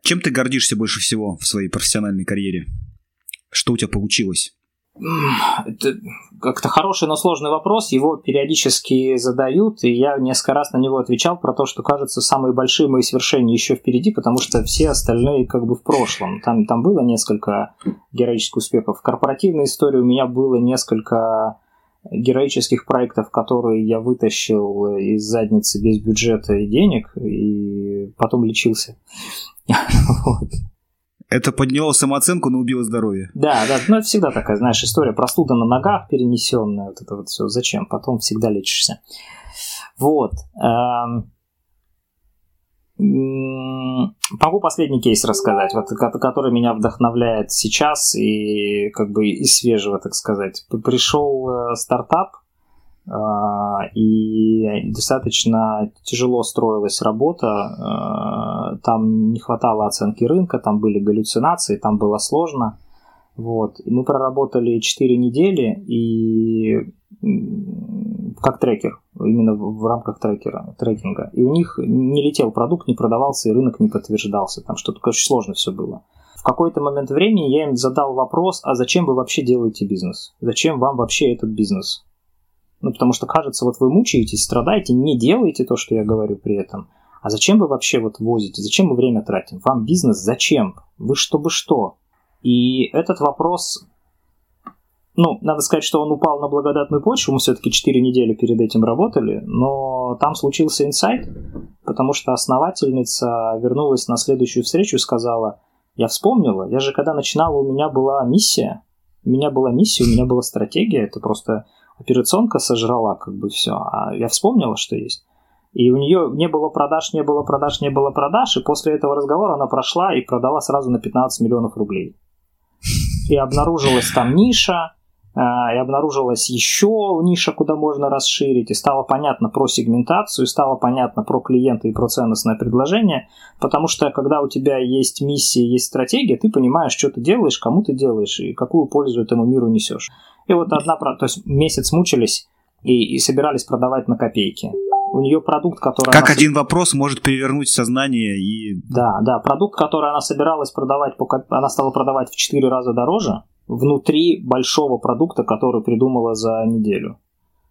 Чем ты гордишься больше всего в своей профессиональной карьере? Что у тебя получилось? Это как-то хороший, но сложный вопрос. Его периодически задают, и я несколько раз на него отвечал про то, что, кажется, самые большие мои свершения еще впереди, потому что все остальные как бы в прошлом. Там, там было несколько героических успехов. В корпоративной истории у меня было несколько героических проектов, которые я вытащил из задницы без бюджета и денег, и потом лечился. Вот. Это подняло самооценку, но убило здоровье. Да, да, ну это всегда такая, знаешь, история. Простуда на ногах перенесенная, вот это вот все. Зачем? Потом всегда лечишься. Вот. Эм, могу последний кейс рассказать, вот, который меня вдохновляет сейчас и как бы из свежего, так сказать. Пришел э, стартап, и достаточно тяжело строилась работа, а, там не хватало оценки рынка, там были галлюцинации, там было сложно. Вот. И мы проработали 4 недели и как трекер, именно в рамках трекера, трекинга. И у них не летел продукт, не продавался, и рынок не подтверждался. Там что-то очень сложно все было. В какой-то момент времени я им задал вопрос, а зачем вы вообще делаете бизнес? Зачем вам вообще этот бизнес? Ну, потому что, кажется, вот вы мучаетесь, страдаете, не делаете то, что я говорю при этом. А зачем вы вообще вот возите? Зачем мы время тратим? Вам бизнес зачем? Вы чтобы что? И этот вопрос, ну, надо сказать, что он упал на благодатную почву, мы все-таки 4 недели перед этим работали, но там случился инсайт, потому что основательница вернулась на следующую встречу и сказала, я вспомнила, я же когда начинала, у меня была миссия, у меня была миссия, у меня была стратегия, это просто операционка сожрала как бы все. А я вспомнила, что есть. И у нее не было продаж, не было продаж, не было продаж. И после этого разговора она прошла и продала сразу на 15 миллионов рублей. И обнаружилась там ниша, и обнаружилась еще ниша, куда можно расширить, и стало понятно про сегментацию, и стало понятно про клиента и про ценностное предложение, потому что когда у тебя есть миссия, есть стратегия, ты понимаешь, что ты делаешь, кому ты делаешь и какую пользу этому миру несешь. И вот одна, то есть месяц мучились и, и собирались продавать на копейки. У нее продукт, который... Как она... один вопрос может перевернуть сознание и... Да, да, продукт, который она собиралась продавать, по... она стала продавать в 4 раза дороже, внутри большого продукта, который придумала за неделю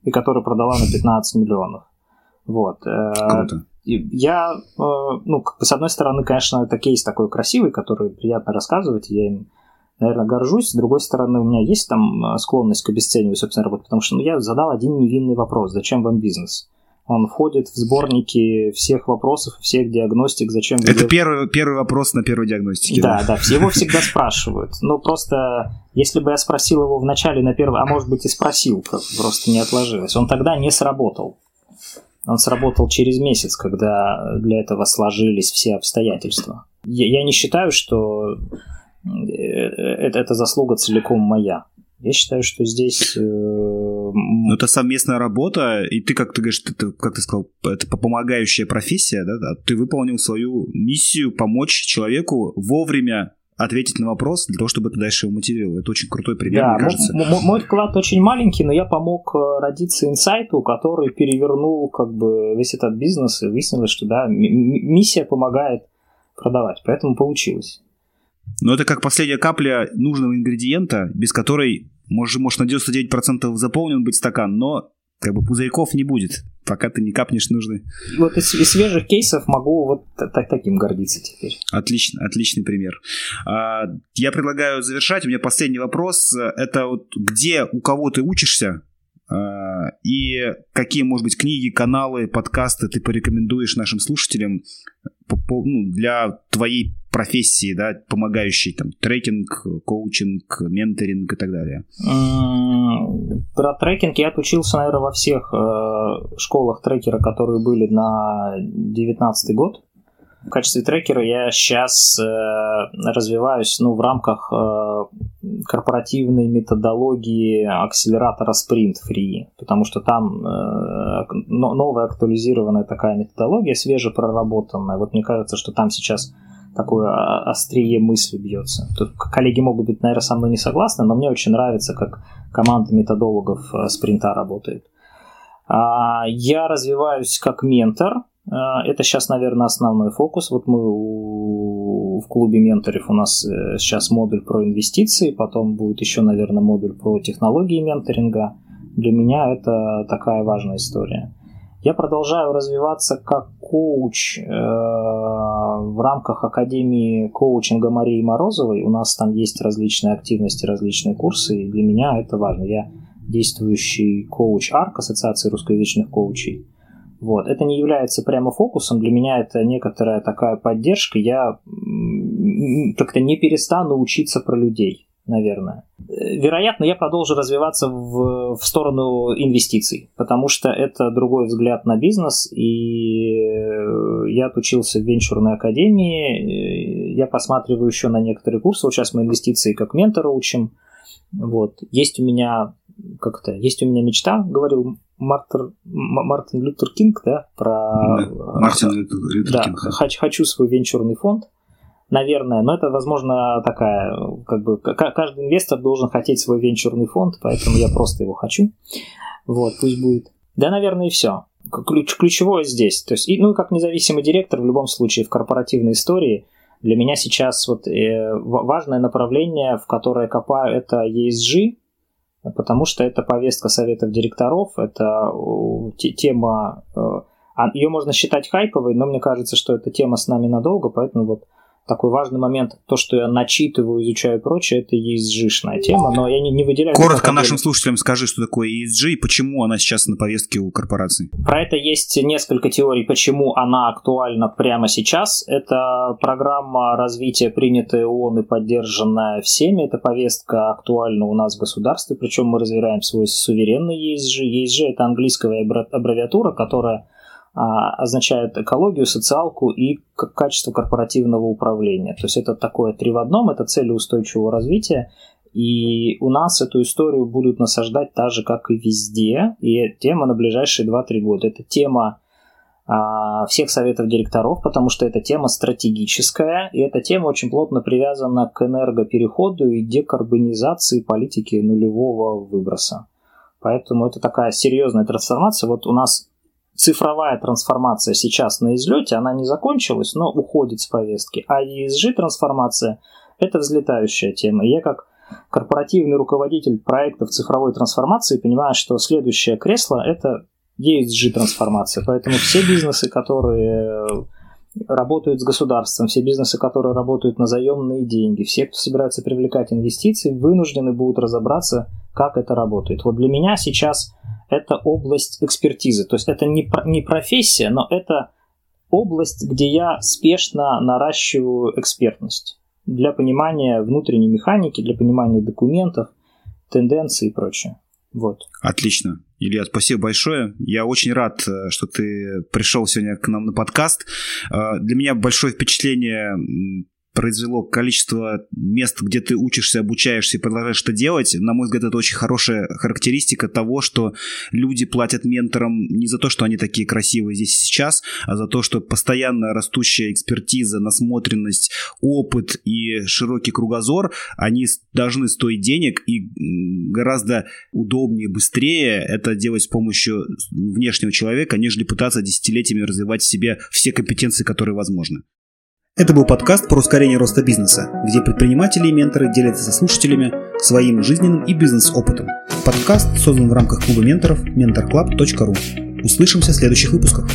и который продала на 15 миллионов. Вот. Э, Круто. Я, э, ну, с одной стороны, конечно, это кейс такой красивый, который приятно рассказывать, я им наверное, горжусь. С другой стороны, у меня есть там э, склонность к обесцениванию собственной работы, потому что ну, я задал один невинный вопрос. Зачем вам бизнес? Он входит в сборники всех вопросов, всех диагностик, зачем... Это делаете... первый, первый вопрос на первой диагностике. Да, да, да, все его всегда спрашивают. Ну, просто, если бы я спросил его в начале на первый, а может быть и спросил, как просто не отложилось, он тогда не сработал. Он сработал через месяц, когда для этого сложились все обстоятельства. Я, я не считаю, что э, это, это заслуга целиком моя. Я считаю, что здесь... Э, ну, это совместная работа, и ты, как ты говоришь, ты, как ты сказал, это помогающая профессия, да, да? Ты выполнил свою миссию помочь человеку вовремя ответить на вопрос для того, чтобы это дальше его мотивировало. Это очень крутой пример, да, мне кажется. Мой, мой вклад очень маленький, но я помог э, родиться инсайту, который перевернул как бы весь этот бизнес, и выяснилось, что да, миссия помогает продавать, поэтому получилось. Но это как последняя капля нужного ингредиента, без которой может, может на 99% заполнен быть стакан, но как бы пузырьков не будет, пока ты не капнешь нужный. Вот из, из свежих кейсов могу вот так, таким гордиться теперь. Отлично, отличный пример. А, я предлагаю завершать. У меня последний вопрос. Это вот где, у кого ты учишься, и какие, может быть, книги, каналы, подкасты ты порекомендуешь нашим слушателям ну, для твоей профессии, да, помогающей там трекинг, коучинг, менторинг и так далее? Про трекинг я отучился, наверное, во всех э, школах трекера, которые были на 19 год. В качестве трекера я сейчас э, развиваюсь ну, в рамках э, корпоративной методологии акселератора Sprint Free, потому что там э, новая актуализированная такая методология, свежепроработанная. Вот мне кажется, что там сейчас такое острие мысли бьется. Тут коллеги могут быть, наверное, со мной не согласны, но мне очень нравится, как команда методологов э, спринта работает. А, я развиваюсь как ментор, а, это сейчас, наверное, основной фокус. Вот мы в клубе менторов у нас э, сейчас модуль про инвестиции, потом будет еще, наверное, модуль про технологии менторинга. Для меня это такая важная история. Я продолжаю развиваться как коуч э, в рамках Академии коучинга Марии Морозовой. У нас там есть различные активности, различные курсы, и для меня это важно. Я действующий коуч АРК, Ассоциации русскоязычных коучей. Вот. Это не является прямо фокусом, для меня это некоторая такая поддержка. Я как-то не перестану учиться про людей, наверное. Вероятно, я продолжу развиваться в, в сторону инвестиций, потому что это другой взгляд на бизнес, и я отучился в венчурной академии, я посматриваю еще на некоторые курсы, вот сейчас мы инвестиции как ментора учим, вот. Есть у меня как-то, есть у меня мечта, говорил Мартер, Мартин Лютер Кинг, да, про... Да, Мартин Лютер да, Кинг. Да. Хочу свой венчурный фонд, наверное, но это, возможно, такая, как бы, каждый инвестор должен хотеть свой венчурный фонд, поэтому я просто его хочу. Вот, пусть будет. Да, наверное, и все. Ключ, ключевое здесь. То есть, и, ну, как независимый директор, в любом случае, в корпоративной истории, для меня сейчас вот э, важное направление, в которое копаю, это ESG, потому что это повестка советов директоров, это тема, э, а, ее можно считать хайповой, но мне кажется, что эта тема с нами надолго, поэтому вот такой важный момент, то, что я начитываю, изучаю и прочее, это ESG-шная тема, но я не, не выделяю... Коротко нашим слушателям скажи, что такое ESG и почему она сейчас на повестке у корпораций. Про это есть несколько теорий, почему она актуальна прямо сейчас. Это программа развития, принятая ООН и поддержанная всеми. Эта повестка актуальна у нас в государстве, причем мы развиваем свой суверенный ESG. ESG – это английская аббревиатура, которая означает экологию, социалку и качество корпоративного управления. То есть это такое три в одном, это цели устойчивого развития. И у нас эту историю будут насаждать так же, как и везде. И тема на ближайшие 2-3 года. Это тема а, всех советов директоров, потому что эта тема стратегическая, и эта тема очень плотно привязана к энергопереходу и декарбонизации политики нулевого выброса. Поэтому это такая серьезная трансформация. Вот у нас цифровая трансформация сейчас на излете, она не закончилась, но уходит с повестки. А ESG трансформация – это взлетающая тема. я как корпоративный руководитель проектов цифровой трансформации понимаю, что следующее кресло – это ESG трансформация. Поэтому все бизнесы, которые работают с государством, все бизнесы, которые работают на заемные деньги, все, кто собирается привлекать инвестиции, вынуждены будут разобраться, как это работает. Вот для меня сейчас это область экспертизы. То есть это не, не профессия, но это область, где я спешно наращиваю экспертность для понимания внутренней механики, для понимания документов, тенденций и прочее. Вот. Отлично. Илья, спасибо большое. Я очень рад, э, что ты пришел сегодня к нам на подкаст. Э, для меня большое впечатление произвело количество мест, где ты учишься, обучаешься и продолжаешь что делать, на мой взгляд, это очень хорошая характеристика того, что люди платят менторам не за то, что они такие красивые здесь и сейчас, а за то, что постоянно растущая экспертиза, насмотренность, опыт и широкий кругозор, они должны стоить денег и гораздо удобнее, быстрее это делать с помощью внешнего человека, нежели пытаться десятилетиями развивать в себе все компетенции, которые возможны. Это был подкаст про ускорение роста бизнеса, где предприниматели и менторы делятся со слушателями своим жизненным и бизнес-опытом. Подкаст создан в рамках клуба менторов mentorclub.ru. Услышимся в следующих выпусках.